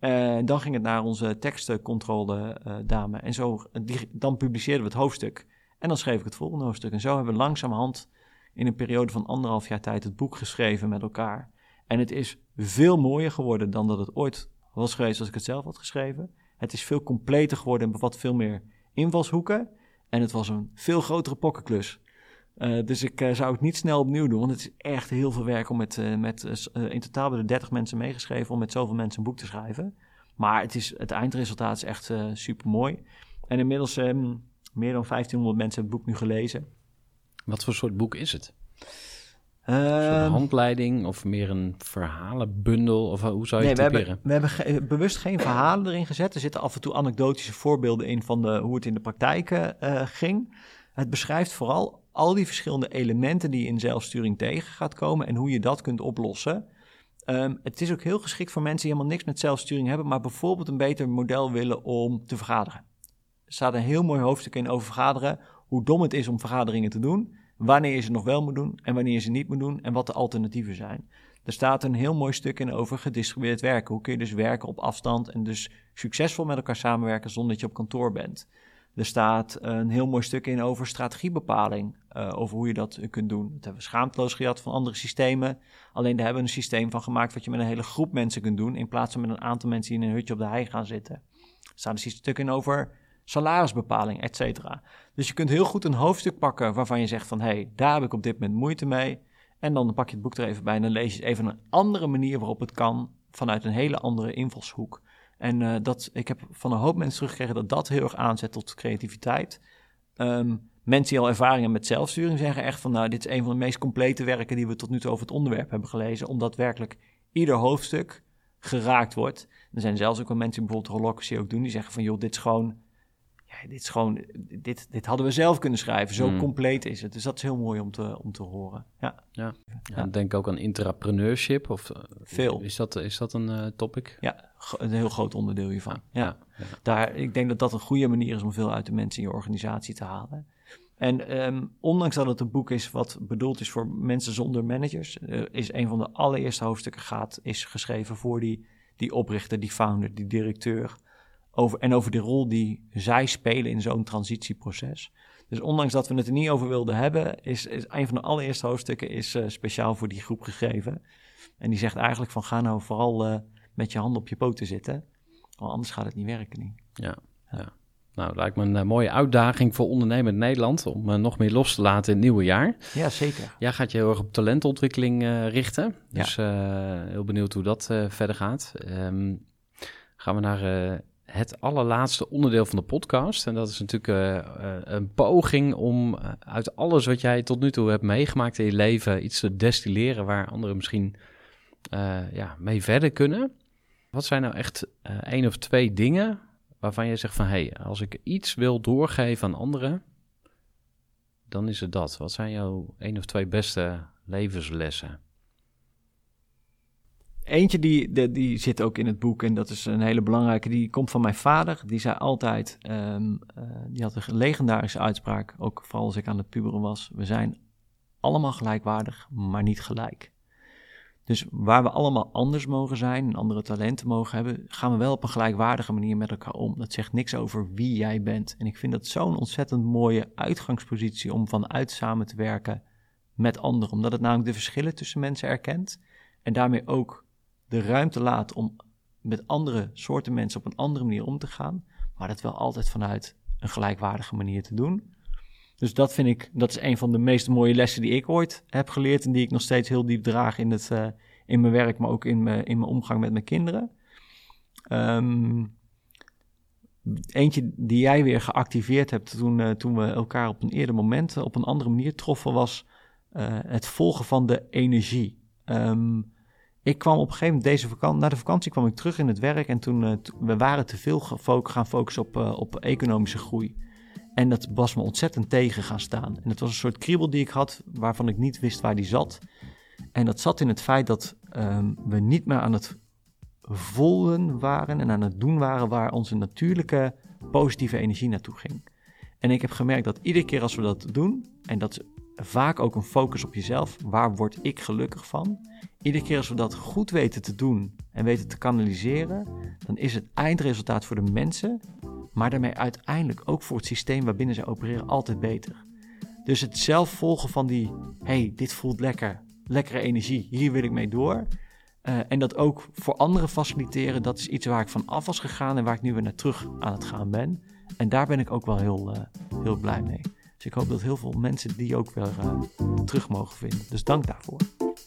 Uh, dan ging het naar onze tekstcontrole uh, dame. En zo, dan publiceerden we het hoofdstuk. En dan schreef ik het volgende hoofdstuk. En zo hebben we langzamerhand in een periode van anderhalf jaar tijd het boek geschreven met elkaar. En het is veel mooier geworden dan dat het ooit was geweest als ik het zelf had geschreven. Het is veel completer geworden en bevat veel meer invalshoeken. En het was een veel grotere pokkenklus. Uh, dus ik uh, zou het niet snel opnieuw doen, want het is echt heel veel werk om met, uh, met in totaal hebben er 30 mensen meegeschreven om met zoveel mensen een boek te schrijven. Maar het, is, het eindresultaat is echt super mooi. En inmiddels um, meer dan 1500 mensen het boek nu gelezen. Wat voor soort boek is het? Een Ehm, handleiding of meer een verhalenbundel? Of hoe zou je Nee, we het hebben, typeren? we hebben ge- bewust geen verhalen erin gezet. Er zitten af en toe anekdotische voorbeelden in van de, hoe het in de praktijk eh, ging. Het beschrijft vooral al die verschillende elementen die je in zelfsturing tegen gaat komen en hoe je dat kunt oplossen. Ehm, het is ook heel geschikt voor mensen die helemaal niks met zelfsturing hebben, maar bijvoorbeeld een beter model willen om te vergaderen. Er staat een heel mooi hoofdstuk in over vergaderen, hoe dom het is om vergaderingen te doen, wanneer je ze nog wel moet doen en wanneer je ze niet moet doen en wat de alternatieven zijn. Er staat een heel mooi stuk in over gedistribueerd werken. Hoe kun je dus werken op afstand en dus succesvol met elkaar samenwerken zonder dat je op kantoor bent. Er staat een heel mooi stuk in over strategiebepaling, uh, over hoe je dat kunt doen. Dat hebben we schaamteloos gehad van andere systemen. Alleen daar hebben we een systeem van gemaakt wat je met een hele groep mensen kunt doen, in plaats van met een aantal mensen die in een hutje op de hei gaan zitten. Er staat een stuk in over salarisbepaling, et cetera. Dus je kunt heel goed een hoofdstuk pakken waarvan je zegt van, hé, hey, daar heb ik op dit moment moeite mee. En dan pak je het boek er even bij en dan lees je even een andere manier waarop het kan, vanuit een hele andere invalshoek. En uh, dat, ik heb van een hoop mensen teruggekregen dat dat heel erg aanzet tot creativiteit. Um, mensen die al ervaring hebben met zelfsturing zeggen echt van... nou, dit is een van de meest complete werken die we tot nu toe over het onderwerp hebben gelezen... omdat werkelijk ieder hoofdstuk geraakt wordt. Er zijn zelfs ook wel mensen die bijvoorbeeld Holocracy ook doen... die zeggen van, joh, dit is gewoon... Ja, dit, is gewoon dit, dit hadden we zelf kunnen schrijven. Zo Mm. compleet is het. Dus dat is heel mooi om te, om te horen. Ja, Ja. Ja, denk ook aan intrapreneurship. Of, eh, Veel. Is dat, is dat een eh, topic? ja een heel groot onderdeel hiervan. Ja. ja. Daar, ik denk dat dat een goede manier is om veel uit de mensen in je organisatie te halen. En ehm, ondanks dat het een boek is wat bedoeld is voor mensen zonder managers, eh, is een van de allereerste hoofdstukken gaat, is geschreven voor die, die oprichter, die founder, die directeur. Over, en over de rol die zij spelen in zo'n transitieproces. Dus ondanks dat we het er niet over wilden hebben, is, is een van de allereerste hoofdstukken is, uh, speciaal voor die groep gegeven. En die zegt eigenlijk van ga nou vooral uh, met je handen op je poten zitten, want anders gaat het niet werken. Niet. Ja, ja. Nou, lijkt me een uh, mooie uitdaging voor ondernemend Nederland om uh, nog meer los te laten in het nieuwe jaar. Ja, zeker. Jij gaat je heel erg op talentontwikkeling uh, richten. Dus ja. heel benieuwd hoe dat verder gaat. Um, gaan we naar het allerlaatste onderdeel van de podcast. En dat is natuurlijk een poging om uit alles wat jij tot nu toe hebt meegemaakt in je leven iets te destilleren waar anderen misschien ja, mee verder kunnen. Wat zijn nou echt één of twee dingen waarvan je zegt van... hé, hey, als ik iets wil doorgeven aan anderen, dan is het dat. Wat zijn jouw één of twee beste levenslessen? Eentje die, die, zit ook in het boek en dat is een hele belangrijke. Die komt van mijn vader. Die zei altijd, um, uh, die had een legendarische uitspraak, ook vooral als ik aan het puberen was. We zijn allemaal gelijkwaardig, maar niet gelijk. Dus waar we allemaal anders mogen zijn andere talenten mogen hebben, gaan we wel op een gelijkwaardige manier met elkaar om. Dat zegt niks over wie jij bent. En ik vind dat zo'n ontzettend mooie uitgangspositie om vanuit samen te werken met anderen. Omdat het namelijk de verschillen tussen mensen erkent en daarmee ook de ruimte laat om met andere soorten mensen op een andere manier om te gaan. Maar dat wel altijd vanuit een gelijkwaardige manier te doen. Dus dat vind ik, dat is een van de meest mooie lessen die ik ooit heb geleerd. En die ik nog steeds heel diep draag in, het, uh, in mijn werk, maar ook in mijn, in mijn omgang met mijn kinderen. Um, eentje die jij weer geactiveerd hebt toen, uh, toen we elkaar op een eerder moment op een andere manier troffen, was het volgen van de energie. Um, ik kwam op een gegeven moment, deze vakantie, na de vakantie kwam ik terug in het werk en toen, we waren te veel gaan focussen op, op economische groei. En dat was me ontzettend tegen gaan staan. En het was een soort kriebel die ik had, waarvan ik niet wist waar die zat. En dat zat in het feit dat um, we niet meer aan het voelen waren en aan het doen waren waar onze natuurlijke positieve energie naartoe ging. En ik heb gemerkt dat iedere keer als we dat doen, en dat is vaak ook een focus op jezelf, waar word ik gelukkig van? Iedere keer als we dat goed weten te doen en weten te kanaliseren, dan is het eindresultaat voor de mensen maar daarmee uiteindelijk ook voor het systeem waarbinnen ze opereren altijd beter. Dus het zelf volgen van die, hey, dit voelt lekker, lekkere energie, hier wil ik mee door. Uh, en dat ook voor anderen faciliteren, dat is iets waar ik van af was gegaan en waar ik nu weer naar terug aan het gaan ben. En daar ben ik ook wel heel, uh, heel blij mee. Dus ik hoop dat heel veel mensen die ook weer uh, terug mogen vinden. Dus dank daarvoor.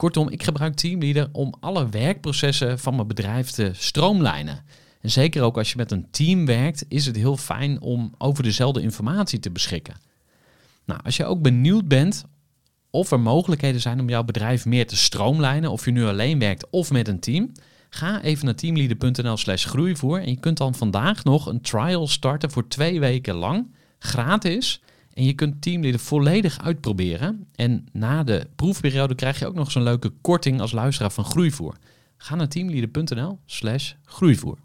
Kortom, ik gebruik Teamleader om alle werkprocessen van mijn bedrijf te stroomlijnen. En zeker ook als je met een team werkt, is het heel fijn om over dezelfde informatie te beschikken. Nou, als je ook benieuwd bent of er mogelijkheden zijn om jouw bedrijf meer te stroomlijnen, of je nu alleen werkt of met een team, ga even naar teamleader.nl/slash groeivoer. En je kunt dan vandaag nog een trial starten voor twee weken lang, gratis. En je kunt Teamleader volledig uitproberen. En na de proefperiode krijg je ook nog zo'n leuke korting als luisteraar van Groeivoer. Ga naar teamleader.nl/slash groeivoer.